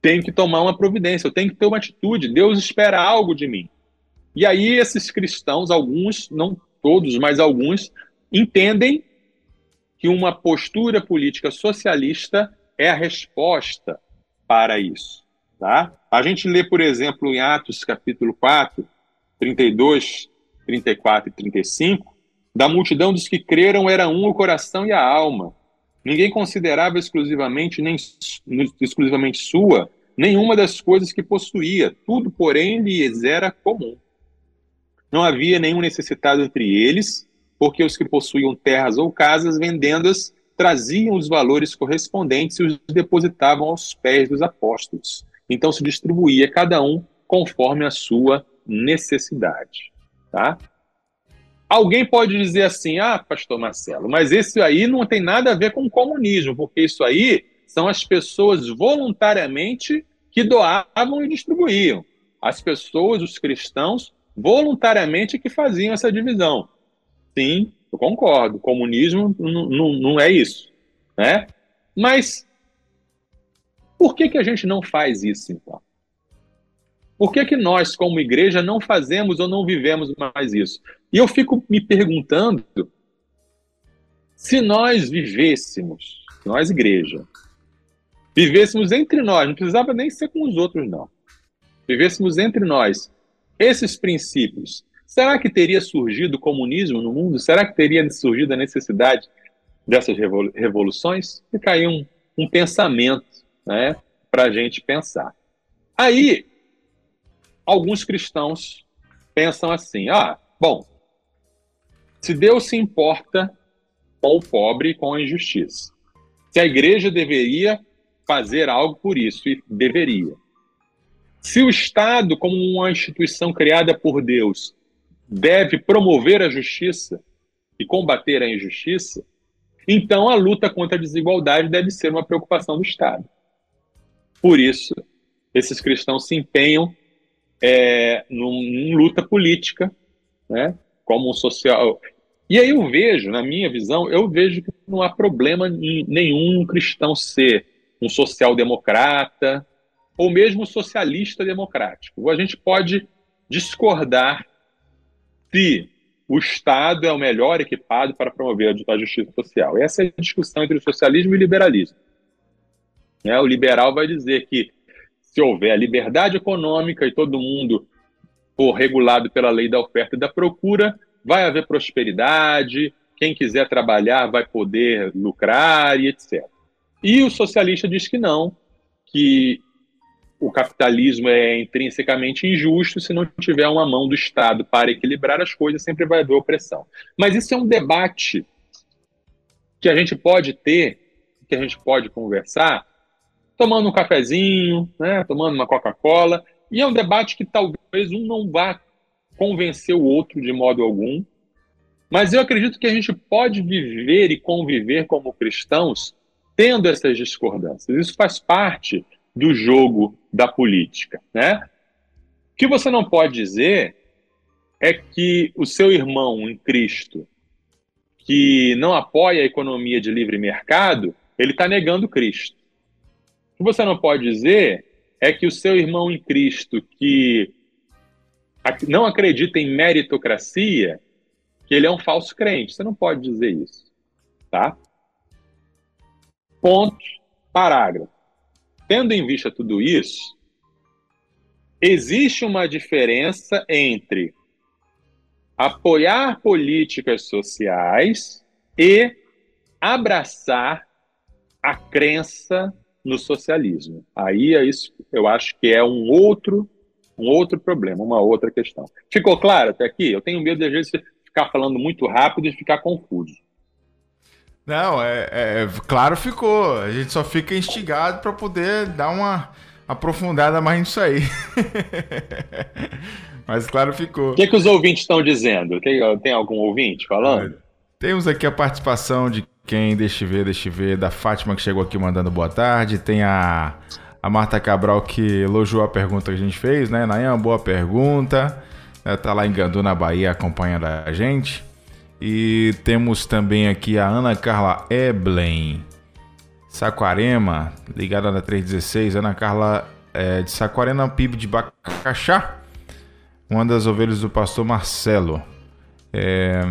tenho que tomar uma providência, eu tenho que ter uma atitude, Deus espera algo de mim. E aí esses cristãos, alguns, não todos, mas alguns, entendem que uma postura política socialista é a resposta para isso. Tá? A gente lê, por exemplo, em Atos capítulo 4, 32, 34 e 35, da multidão dos que creram era um o coração e a alma. Ninguém considerava exclusivamente nem exclusivamente sua nenhuma das coisas que possuía, tudo, porém, lhes era comum. Não havia nenhum necessitado entre eles, porque os que possuíam terras ou casas, vendendo-as, traziam os valores correspondentes e os depositavam aos pés dos apóstolos. Então se distribuía cada um conforme a sua necessidade, tá? Alguém pode dizer assim: "Ah, pastor Marcelo, mas isso aí não tem nada a ver com comunismo, porque isso aí são as pessoas voluntariamente que doavam e distribuíam. As pessoas, os cristãos, voluntariamente que faziam essa divisão. Sim, eu concordo. Comunismo não é isso, né? Mas por que, que a gente não faz isso, então? Por que, que nós, como igreja, não fazemos ou não vivemos mais isso? E eu fico me perguntando se nós vivêssemos, nós, igreja, vivêssemos entre nós, não precisava nem ser com os outros, não. Vivêssemos entre nós esses princípios, será que teria surgido o comunismo no mundo? Será que teria surgido a necessidade dessas revoluções? Fica aí um, um pensamento né, para a gente pensar. Aí, alguns cristãos pensam assim: ah, bom, se Deus se importa com o pobre e com a injustiça, se a igreja deveria fazer algo por isso, e deveria. Se o Estado, como uma instituição criada por Deus, deve promover a justiça e combater a injustiça, então a luta contra a desigualdade deve ser uma preocupação do Estado. Por isso, esses cristãos se empenham é, numa luta política, né, como um social. E aí eu vejo, na minha visão, eu vejo que não há problema nenhum cristão ser um social-democrata, ou mesmo socialista democrático. A gente pode discordar se o Estado é o melhor equipado para promover a justiça social. Essa é a discussão entre o socialismo e o liberalismo. Né? O liberal vai dizer que se houver liberdade econômica e todo mundo for regulado pela lei da oferta e da procura, vai haver prosperidade, quem quiser trabalhar vai poder lucrar e etc. E o socialista diz que não, que o capitalismo é intrinsecamente injusto se não tiver uma mão do Estado para equilibrar as coisas, sempre vai haver opressão. Mas isso é um debate que a gente pode ter, que a gente pode conversar, tomando um cafezinho, né, tomando uma Coca-Cola, e é um debate que talvez um não vá convencer o outro de modo algum, mas eu acredito que a gente pode viver e conviver como cristãos tendo essas discordâncias. Isso faz parte do jogo da política, né? O que você não pode dizer é que o seu irmão em Cristo, que não apoia a economia de livre mercado, ele está negando Cristo. O que você não pode dizer é que o seu irmão em Cristo, que não acredita em meritocracia, que ele é um falso crente. Você não pode dizer isso, tá? Ponto, parágrafo. Tendo em vista tudo isso, existe uma diferença entre apoiar políticas sociais e abraçar a crença no socialismo. Aí é isso, eu acho que é um outro um outro problema, uma outra questão. Ficou claro até aqui? Eu tenho medo de às vezes ficar falando muito rápido e ficar confuso. Não, é, é, claro ficou. A gente só fica instigado para poder dar uma aprofundada mais nisso aí. Mas claro ficou. O que, que os ouvintes estão dizendo? Tem, tem algum ouvinte falando? Temos aqui a participação de quem, deixa eu ver, deixa eu ver, da Fátima que chegou aqui mandando boa tarde. Tem a, a Marta Cabral que elogiou a pergunta que a gente fez, né? Nayan, boa pergunta. Ela tá lá em Gandu, na Bahia, acompanhando a gente. E temos também aqui a Ana Carla Eblen, Saquarema, ligada na 316. Ana Carla é, de Saquarema, PIB de Bacaxá, uma das ovelhas do pastor Marcelo. É,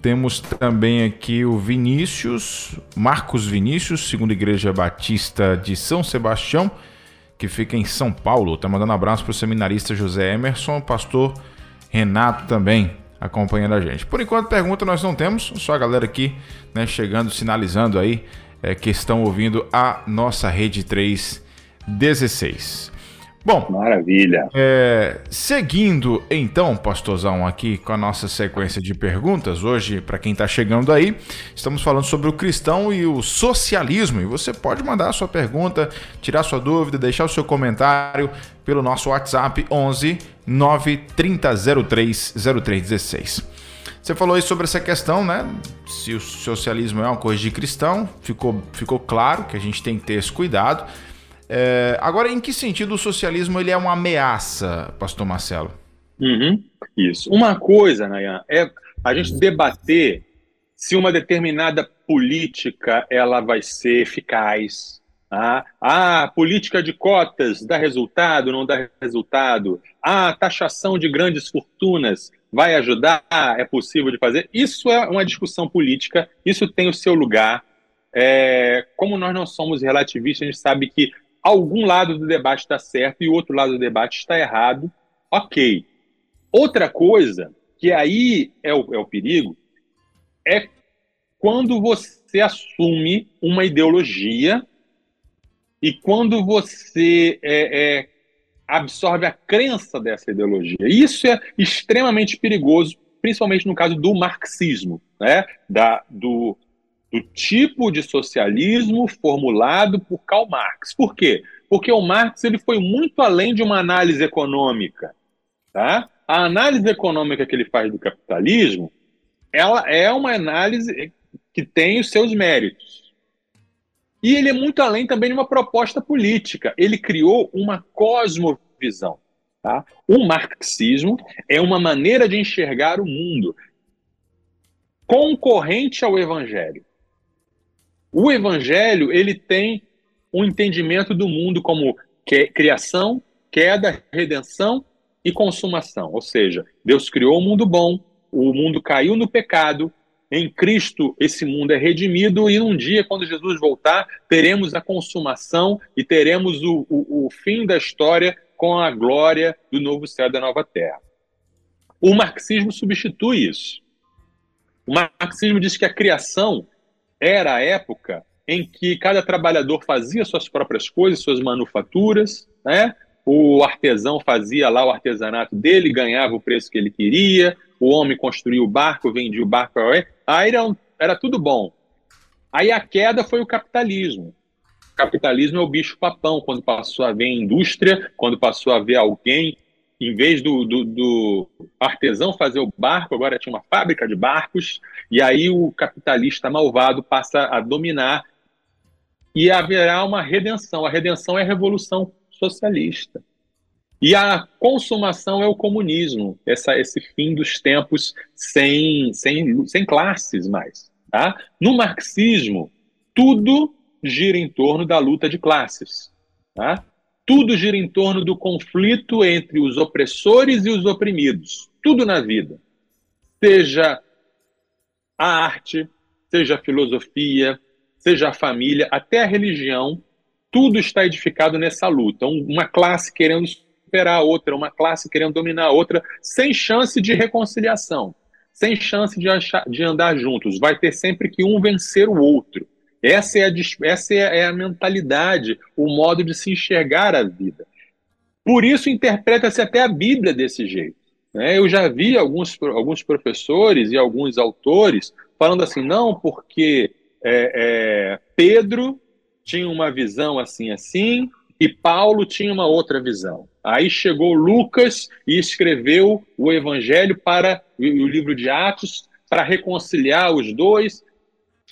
temos também aqui o Vinícius, Marcos Vinícius, segunda Igreja Batista de São Sebastião, que fica em São Paulo. Está mandando abraço para o seminarista José Emerson, pastor Renato também acompanhando a gente. Por enquanto, pergunta nós não temos, só a galera aqui né, chegando, sinalizando aí é, que estão ouvindo a nossa Rede 316. Bom, maravilha. É, seguindo então, pastorzão, aqui com a nossa sequência de perguntas, hoje, para quem está chegando aí, estamos falando sobre o cristão e o socialismo. E você pode mandar a sua pergunta, tirar sua dúvida, deixar o seu comentário pelo nosso WhatsApp 11 93003 0316. Você falou aí sobre essa questão, né? Se o socialismo é uma coisa de cristão, ficou, ficou claro que a gente tem que ter esse cuidado. É, agora, em que sentido o socialismo ele é uma ameaça, pastor Marcelo? Uhum, isso. Uma coisa, Nayan, é a gente debater se uma determinada política ela vai ser eficaz. Ah, a política de cotas dá resultado, não dá resultado. A taxação de grandes fortunas vai ajudar, é possível de fazer. Isso é uma discussão política, isso tem o seu lugar. É, como nós não somos relativistas, a gente sabe que algum lado do debate está certo e outro lado do debate está errado, ok. Outra coisa, que aí é o, é o perigo, é quando você assume uma ideologia e quando você é, é, absorve a crença dessa ideologia. Isso é extremamente perigoso, principalmente no caso do marxismo, né? da, do, do tipo de socialismo formulado por Karl Marx. Por quê? Porque o Marx ele foi muito além de uma análise econômica. Tá? A análise econômica que ele faz do capitalismo ela é uma análise que tem os seus méritos. E ele é muito além também de uma proposta política. Ele criou uma cosmovisão. Tá? O marxismo é uma maneira de enxergar o mundo concorrente ao evangelho. O evangelho, ele tem um entendimento do mundo como criação, queda, redenção e consumação. Ou seja, Deus criou um mundo bom, o mundo caiu no pecado, em Cristo esse mundo é redimido e um dia, quando Jesus voltar, teremos a consumação e teremos o, o, o fim da história com a glória do novo céu e da nova terra. O marxismo substitui isso. O marxismo diz que a criação era a época em que cada trabalhador fazia suas próprias coisas, suas manufaturas, né? O artesão fazia lá o artesanato dele, ganhava o preço que ele queria, o homem construía o barco, vendia o barco, aí era, era tudo bom. Aí a queda foi o capitalismo. O capitalismo é o bicho papão, quando passou a ver indústria, quando passou a ver alguém em vez do, do, do, artesão fazer o barco, agora tinha uma fábrica de barcos, e aí o capitalista malvado passa a dominar e haverá uma redenção. A redenção é a revolução socialista. E a consumação é o comunismo, essa, esse fim dos tempos sem, sem, sem classes mais. Tá? No marxismo, tudo gira em torno da luta de classes. Tá? Tudo gira em torno do conflito entre os opressores e os oprimidos. Tudo na vida. Seja a arte, seja a filosofia, seja a família, até a religião, tudo está edificado nessa luta. Uma classe querendo superar a outra, uma classe querendo dominar a outra, sem chance de reconciliação, sem chance de, achar, de andar juntos. Vai ter sempre que um vencer o outro. Essa é, a, essa é a mentalidade, o modo de se enxergar a vida. Por isso interpreta-se até a Bíblia desse jeito. Né? Eu já vi alguns, alguns professores e alguns autores falando assim, não, porque é, é, Pedro tinha uma visão assim, assim, e Paulo tinha uma outra visão. Aí chegou Lucas e escreveu o Evangelho para o livro de Atos para reconciliar os dois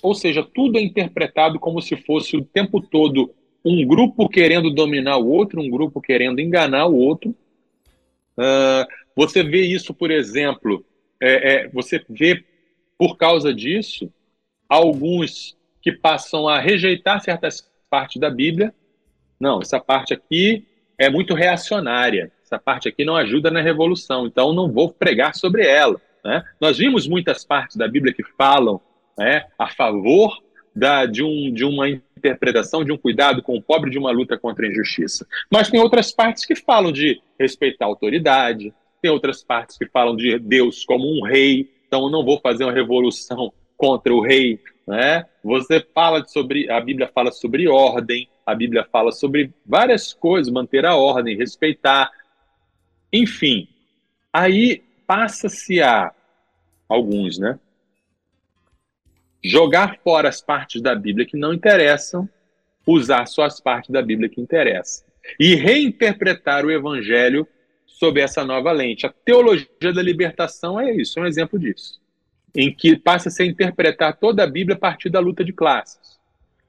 ou seja, tudo é interpretado como se fosse o tempo todo um grupo querendo dominar o outro, um grupo querendo enganar o outro. Uh, você vê isso, por exemplo, é, é, você vê por causa disso alguns que passam a rejeitar certas partes da Bíblia. Não, essa parte aqui é muito reacionária. Essa parte aqui não ajuda na revolução, então não vou pregar sobre ela. Né? Nós vimos muitas partes da Bíblia que falam né, a favor da, de, um, de uma interpretação, de um cuidado com o pobre, de uma luta contra a injustiça. Mas tem outras partes que falam de respeitar a autoridade, tem outras partes que falam de Deus como um rei, então eu não vou fazer uma revolução contra o rei, né? Você fala sobre, a Bíblia fala sobre ordem, a Bíblia fala sobre várias coisas, manter a ordem, respeitar, enfim. Aí passa-se a alguns, né? Jogar fora as partes da Bíblia que não interessam, usar só as partes da Bíblia que interessam e reinterpretar o evangelho sob essa nova lente. A teologia da libertação é isso, é um exemplo disso. Em que passa-se a interpretar toda a Bíblia a partir da luta de classes.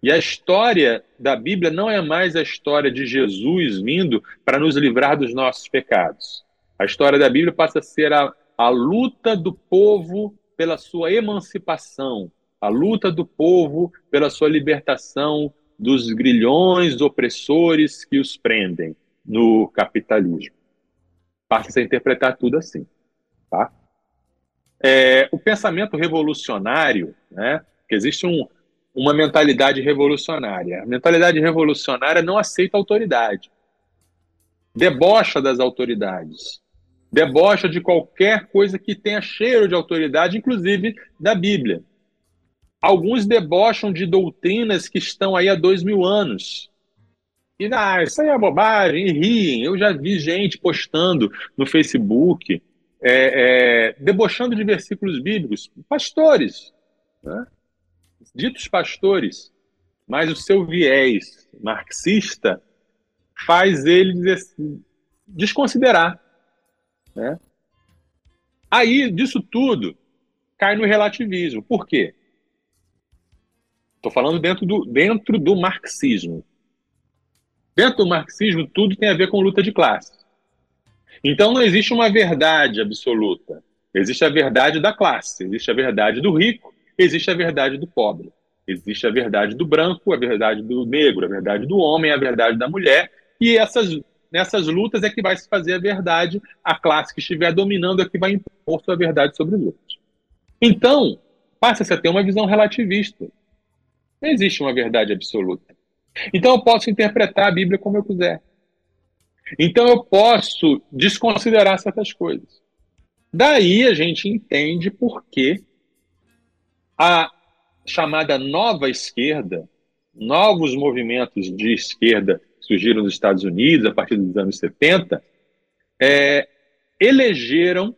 E a história da Bíblia não é mais a história de Jesus vindo para nos livrar dos nossos pecados. A história da Bíblia passa a ser a, a luta do povo pela sua emancipação, a luta do povo pela sua libertação dos grilhões opressores que os prendem no capitalismo. Passa a interpretar tudo assim. Tá? É, o pensamento revolucionário, né, que existe um, uma mentalidade revolucionária. A mentalidade revolucionária não aceita autoridade, debocha das autoridades, debocha de qualquer coisa que tenha cheiro de autoridade, inclusive da Bíblia. Alguns debocham de doutrinas que estão aí há dois mil anos. E ah, isso aí é bobagem, e riem. Eu já vi gente postando no Facebook, é, é, debochando de versículos bíblicos, pastores, né? ditos pastores, mas o seu viés marxista faz ele assim, desconsiderar. Né? Aí, disso tudo, cai no relativismo. Por quê? Estou falando dentro do, dentro do marxismo. Dentro do marxismo, tudo tem a ver com luta de classe. Então, não existe uma verdade absoluta. Existe a verdade da classe, existe a verdade do rico, existe a verdade do pobre. Existe a verdade do branco, a verdade do negro, a verdade do homem, a verdade da mulher. E essas, nessas lutas é que vai se fazer a verdade. A classe que estiver dominando é que vai impor sua verdade sobre os outros. Então, passa-se a ter uma visão relativista. Não existe uma verdade absoluta. Então eu posso interpretar a Bíblia como eu quiser. Então eu posso desconsiderar certas coisas. Daí a gente entende por que a chamada nova esquerda, novos movimentos de esquerda surgiram nos Estados Unidos a partir dos anos 70, é, elegeram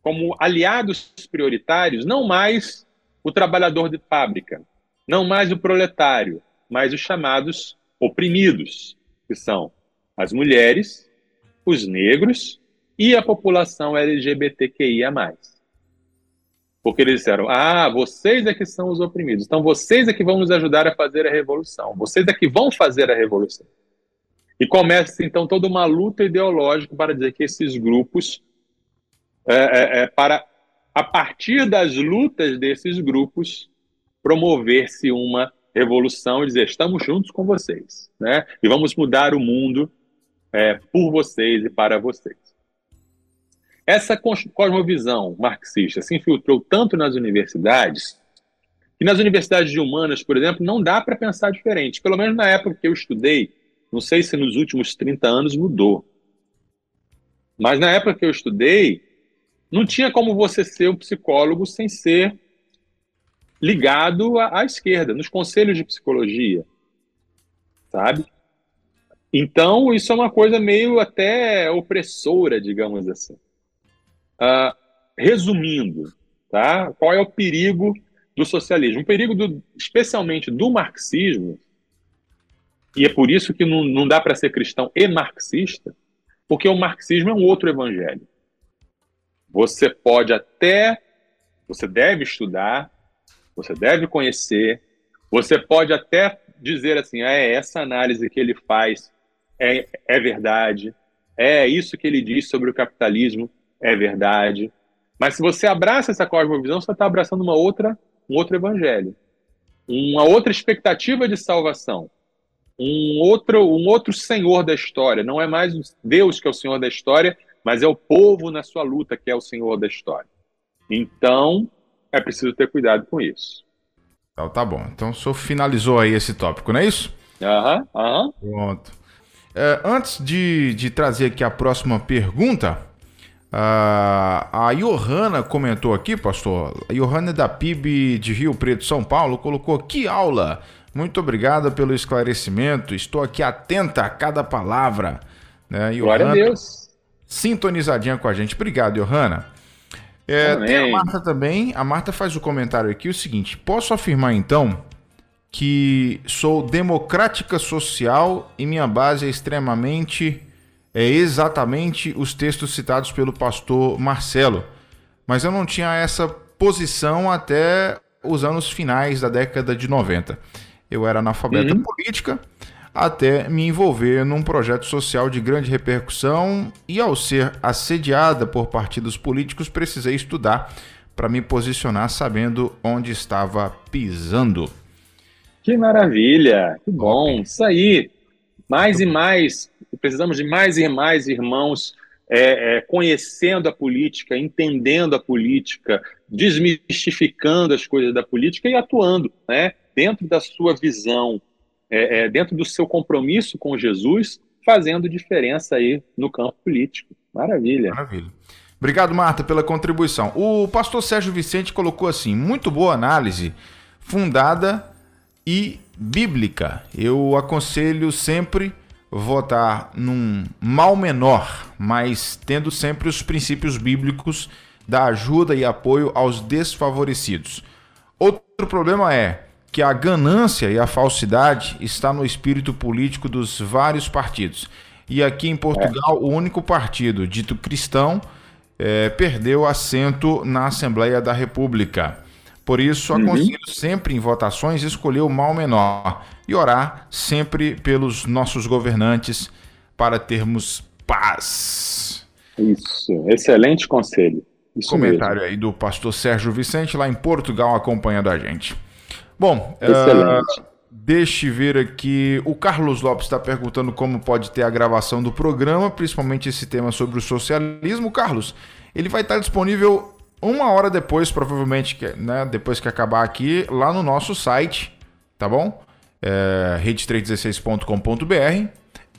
como aliados prioritários não mais o trabalhador de fábrica, não mais o proletário, mas os chamados oprimidos, que são as mulheres, os negros e a população LGBTQIA. Porque eles disseram: ah, vocês é que são os oprimidos, então vocês é que vão nos ajudar a fazer a revolução, vocês é que vão fazer a revolução. E começa então toda uma luta ideológica para dizer que esses grupos, é, é, é, para a partir das lutas desses grupos, promover-se uma revolução e dizer estamos juntos com vocês, né? E vamos mudar o mundo é, por vocês e para vocês. Essa cosmovisão marxista se infiltrou tanto nas universidades que nas universidades de humanas, por exemplo, não dá para pensar diferente. Pelo menos na época que eu estudei, não sei se nos últimos 30 anos mudou. Mas na época que eu estudei, não tinha como você ser um psicólogo sem ser ligado à, à esquerda, nos conselhos de psicologia, sabe? Então, isso é uma coisa meio até opressora, digamos assim. Uh, resumindo, tá? qual é o perigo do socialismo? O perigo, do, especialmente do marxismo, e é por isso que não, não dá para ser cristão e marxista, porque o marxismo é um outro evangelho. Você pode até, você deve estudar, você deve conhecer, você pode até dizer assim, ah, é essa análise que ele faz é, é verdade, é isso que ele diz sobre o capitalismo é verdade. Mas se você abraça essa cosmovisão, você está abraçando uma outra, um outro evangelho, uma outra expectativa de salvação, um outro, um outro Senhor da história. Não é mais Deus que é o Senhor da história, mas é o povo na sua luta que é o Senhor da história. Então, é preciso ter cuidado com isso. Então tá bom. Então o senhor finalizou aí esse tópico, não é isso? Aham, uhum, aham. Uhum. Pronto. É, antes de, de trazer aqui a próxima pergunta, a Johanna comentou aqui, pastor. A Johanna é da PIB de Rio Preto, São Paulo, colocou que aula. Muito obrigada pelo esclarecimento. Estou aqui atenta a cada palavra. Né? Johanna, Glória a Deus. Sintonizadinha com a gente. Obrigado, Johanna. É, tem a Marta também. A Marta faz o comentário aqui o seguinte: posso afirmar então que sou democrática social e minha base é extremamente é exatamente os textos citados pelo pastor Marcelo. Mas eu não tinha essa posição até os anos finais da década de 90. Eu era analfabeta uhum. política até me envolver num projeto social de grande repercussão e ao ser assediada por partidos políticos precisei estudar para me posicionar sabendo onde estava pisando. Que maravilha, que bom, isso aí. Mais e mais, precisamos de mais e mais irmãos é, é, conhecendo a política, entendendo a política, desmistificando as coisas da política e atuando, né? Dentro da sua visão, é, é dentro do seu compromisso com Jesus, fazendo diferença aí no campo político. Maravilha. Maravilha. Obrigado, Marta, pela contribuição. O pastor Sérgio Vicente colocou assim: muito boa análise, fundada e bíblica. Eu aconselho sempre votar num mal menor, mas tendo sempre os princípios bíblicos da ajuda e apoio aos desfavorecidos. Outro problema é que a ganância e a falsidade está no espírito político dos vários partidos. E aqui em Portugal, o único partido dito cristão é, perdeu assento na Assembleia da República. Por isso, aconselho uhum. sempre em votações escolher o mal menor e orar sempre pelos nossos governantes para termos paz. Isso, excelente conselho. Isso Comentário mesmo. aí do pastor Sérgio Vicente, lá em Portugal, acompanhando a gente. Bom, excelente. Uh, deixe ver aqui. O Carlos Lopes está perguntando como pode ter a gravação do programa, principalmente esse tema sobre o socialismo. Carlos, ele vai estar disponível uma hora depois, provavelmente, né, depois que acabar aqui, lá no nosso site, tá bom? É, rede316.com.br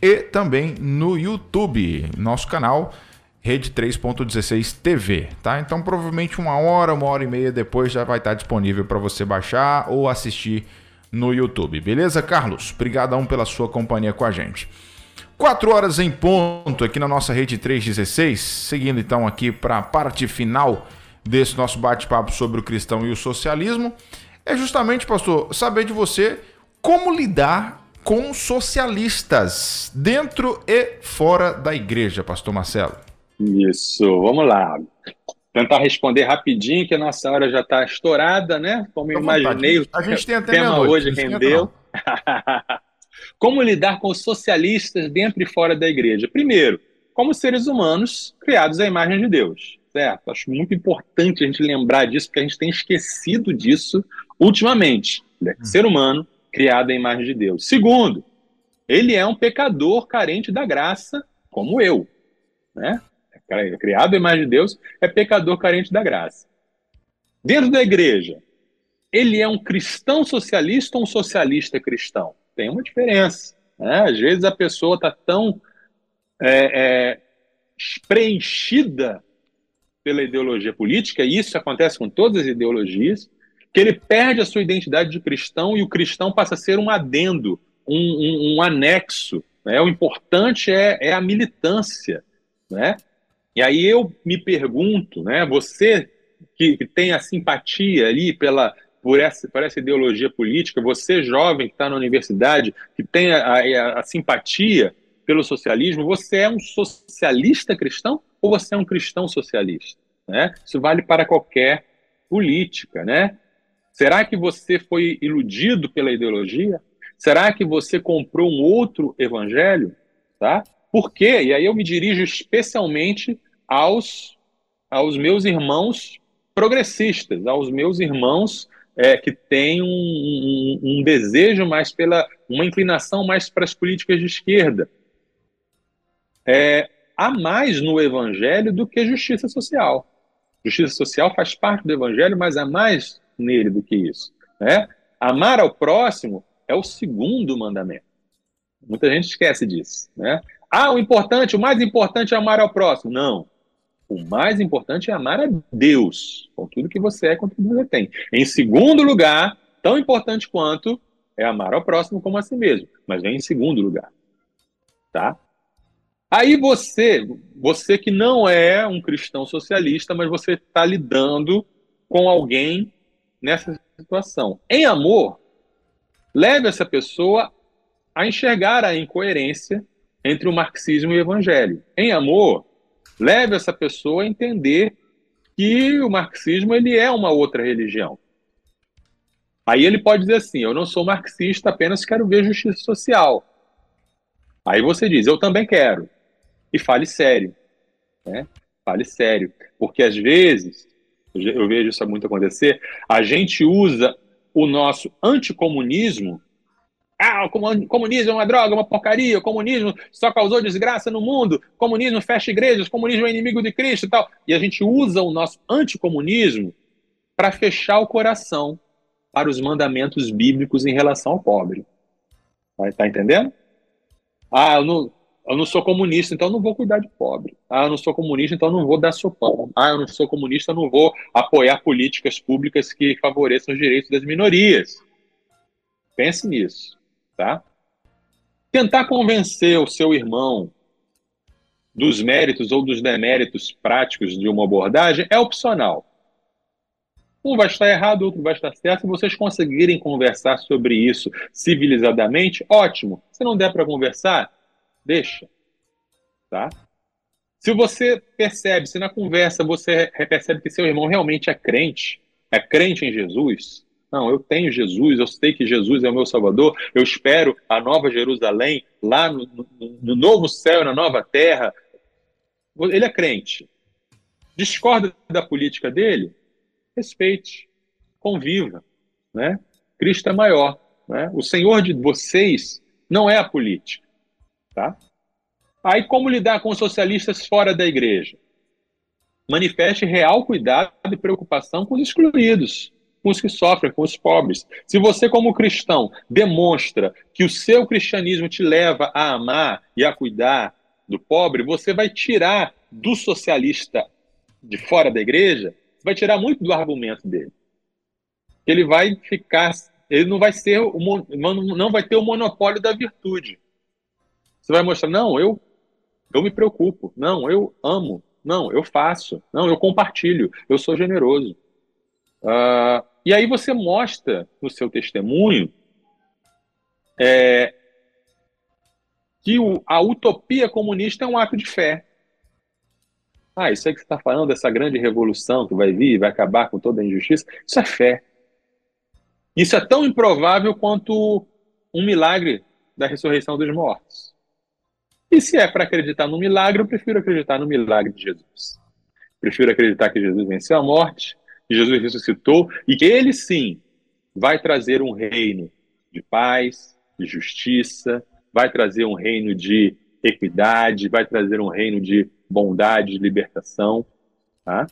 e também no YouTube, nosso canal Rede 3.16 TV, tá? Então provavelmente uma hora, uma hora e meia depois já vai estar disponível para você baixar ou assistir no YouTube, beleza, Carlos? Obrigadão pela sua companhia com a gente. 4 horas em ponto aqui na nossa Rede 316, seguindo então aqui para a parte final desse nosso bate-papo sobre o cristão e o socialismo é justamente, pastor, saber de você como lidar com socialistas dentro e fora da igreja, pastor Marcelo. Isso, vamos lá. Tentar responder rapidinho, que a nossa hora já está estourada, né? Como eu imaginei, a gente tem até tema hoje rendeu. como lidar com socialistas dentro e fora da igreja? Primeiro, como seres humanos criados à imagem de Deus certo? Acho muito importante a gente lembrar disso, porque a gente tem esquecido disso ultimamente. Ele é hum. ser humano criado à imagem de Deus. Segundo, ele é um pecador carente da graça, como eu. Né? Criado à imagem de Deus, é pecador carente da graça. Dentro da igreja, ele é um cristão socialista ou um socialista cristão? Tem uma diferença. Né? Às vezes a pessoa está tão é, é, preenchida pela ideologia política, e isso acontece com todas as ideologias, que ele perde a sua identidade de cristão e o cristão passa a ser um adendo, um, um, um anexo. Né? O importante é, é a militância. Né? E aí eu me pergunto, né, você que, que tem a simpatia ali pela, por essa, por essa ideologia política, você jovem que está na universidade, que tem a, a, a, simpatia pelo socialismo, você é um socialista cristão ou você é um cristão socialista? Né? Isso vale para qualquer política, né? Será que você foi iludido pela ideologia? Será que você comprou um outro evangelho? Tá? Por quê? E aí eu me dirijo especialmente aos, aos meus irmãos progressistas, aos meus irmãos é, que têm um, um, um, desejo mais pela, uma inclinação mais para as políticas de esquerda. É, há mais no Evangelho do que justiça social. Justiça social faz parte do Evangelho, mas há mais nele do que isso. Né? Amar ao próximo é o segundo mandamento. Muita gente esquece disso. Né? Ah, o importante, o mais importante é amar ao próximo. Não. O mais importante é amar a Deus, com tudo que você é, com tudo que você tem. Em segundo lugar, tão importante quanto, é amar ao próximo como a si mesmo, mas vem em segundo lugar. Tá? Aí você, você que não é um cristão socialista, mas você está lidando com alguém nessa situação. Em amor, leve essa pessoa a enxergar a incoerência entre o marxismo e o evangelho. Em amor, leve essa pessoa a entender que o marxismo ele é uma outra religião. Aí ele pode dizer assim: eu não sou marxista, apenas quero ver justiça social. Aí você diz: eu também quero. E fale sério. Né? Fale sério. Porque às vezes, eu vejo isso muito acontecer, a gente usa o nosso anticomunismo ah, o comunismo é uma droga, uma porcaria, o comunismo só causou desgraça no mundo, o comunismo fecha igrejas, o comunismo é inimigo de Cristo e tal. E a gente usa o nosso anticomunismo para fechar o coração para os mandamentos bíblicos em relação ao pobre. Tá entendendo? Ah, eu não, eu não sou comunista, então não vou cuidar de pobre. Ah, eu não sou comunista, então não vou dar sopão. Ah, eu não sou comunista, não vou apoiar políticas públicas que favoreçam os direitos das minorias. Pense nisso tá? Tentar convencer o seu irmão dos méritos ou dos deméritos práticos de uma abordagem é opcional. Um vai estar errado, outro vai estar certo. Se vocês conseguirem conversar sobre isso civilizadamente, ótimo. Se não der para conversar, deixa. Tá? Se você percebe, se na conversa você percebe que seu irmão realmente é crente, é crente em Jesus, não, eu tenho Jesus, eu sei que Jesus é o meu Salvador, eu espero a nova Jerusalém, lá no, no, no novo céu, na nova terra. Ele é crente. Discorda da política dele? Respeite, conviva. Né? Cristo é maior. Né? O Senhor de vocês não é a política. Tá? Aí, como lidar com os socialistas fora da igreja? Manifeste real cuidado e preocupação com os excluídos com os que sofrem, com os pobres. Se você, como cristão, demonstra que o seu cristianismo te leva a amar e a cuidar do pobre, você vai tirar do socialista de fora da igreja, vai tirar muito do argumento dele. Ele vai ficar, ele não vai ser, não vai ter o monopólio da virtude. Você vai mostrar, não, eu, eu me preocupo, não, eu amo, não, eu faço, não, eu compartilho, eu sou generoso. Uh, e aí você mostra no seu testemunho é, que o, a utopia comunista é um ato de fé. Ah, isso aí que você está falando, dessa grande revolução que vai vir e vai acabar com toda a injustiça, isso é fé. Isso é tão improvável quanto um milagre da ressurreição dos mortos. E se é para acreditar no milagre, eu prefiro acreditar no milagre de Jesus. Prefiro acreditar que Jesus venceu a morte, Jesus ressuscitou e que ele sim vai trazer um reino de paz, de justiça, vai trazer um reino de equidade, vai trazer um reino de bondade, de libertação. Tá?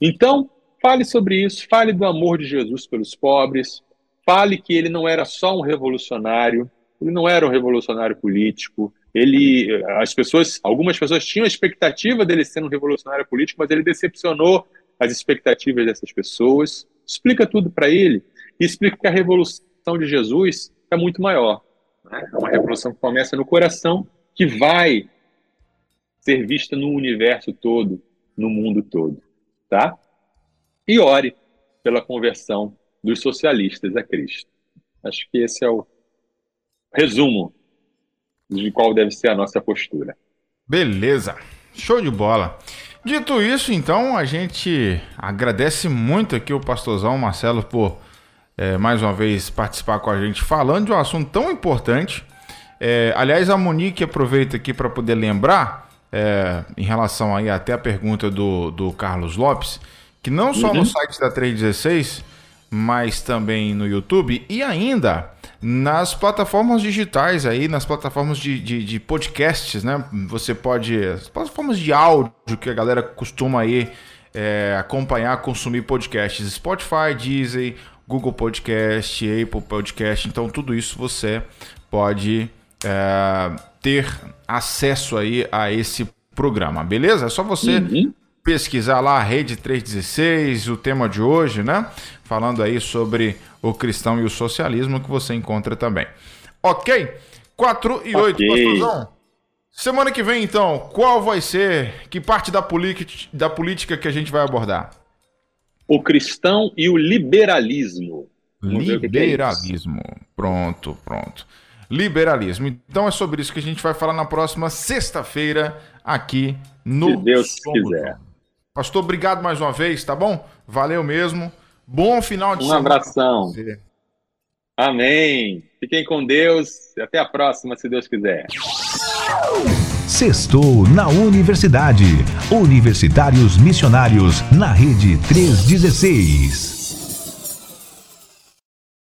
Então, fale sobre isso, fale do amor de Jesus pelos pobres, fale que ele não era só um revolucionário, ele não era um revolucionário político, ele, as pessoas, algumas pessoas tinham a expectativa dele ser um revolucionário político, mas ele decepcionou as expectativas dessas pessoas, explica tudo para ele e explica que a revolução de Jesus é muito maior. Né? É uma revolução que começa no coração, que vai ser vista no universo todo, no mundo todo. Tá? E ore pela conversão dos socialistas a Cristo. Acho que esse é o resumo de qual deve ser a nossa postura. Beleza, show de bola. Dito isso, então, a gente agradece muito aqui o pastorzão Marcelo por é, mais uma vez participar com a gente falando de um assunto tão importante. É, aliás, a Monique aproveita aqui para poder lembrar, é, em relação aí até a pergunta do, do Carlos Lopes, que não só uhum. no site da 316, mas também no YouTube e ainda nas plataformas digitais aí, nas plataformas de, de, de, podcasts, né? Você pode. As plataformas de áudio que a galera costuma aí é, acompanhar, consumir podcasts. Spotify, Deezer, Google Podcast, Apple Podcast. Então tudo isso você pode é, ter acesso aí a esse programa, beleza? É só você. Uhum pesquisar lá a Rede 316, o tema de hoje, né? Falando aí sobre o cristão e o socialismo que você encontra também. Ok? 4 e 8, okay. pastorzão. Semana que vem, então, qual vai ser, que parte da, da política que a gente vai abordar? O cristão e o liberalismo. Vamos liberalismo. É pronto, pronto. Liberalismo. Então é sobre isso que a gente vai falar na próxima sexta-feira aqui no Se Deus Somos quiser. Pastor, obrigado mais uma vez, tá bom? Valeu mesmo. Bom final de um semana. Um abração. Amém. Fiquem com Deus. Até a próxima, se Deus quiser. Sextou na Universidade. Universitários Missionários na Rede 316.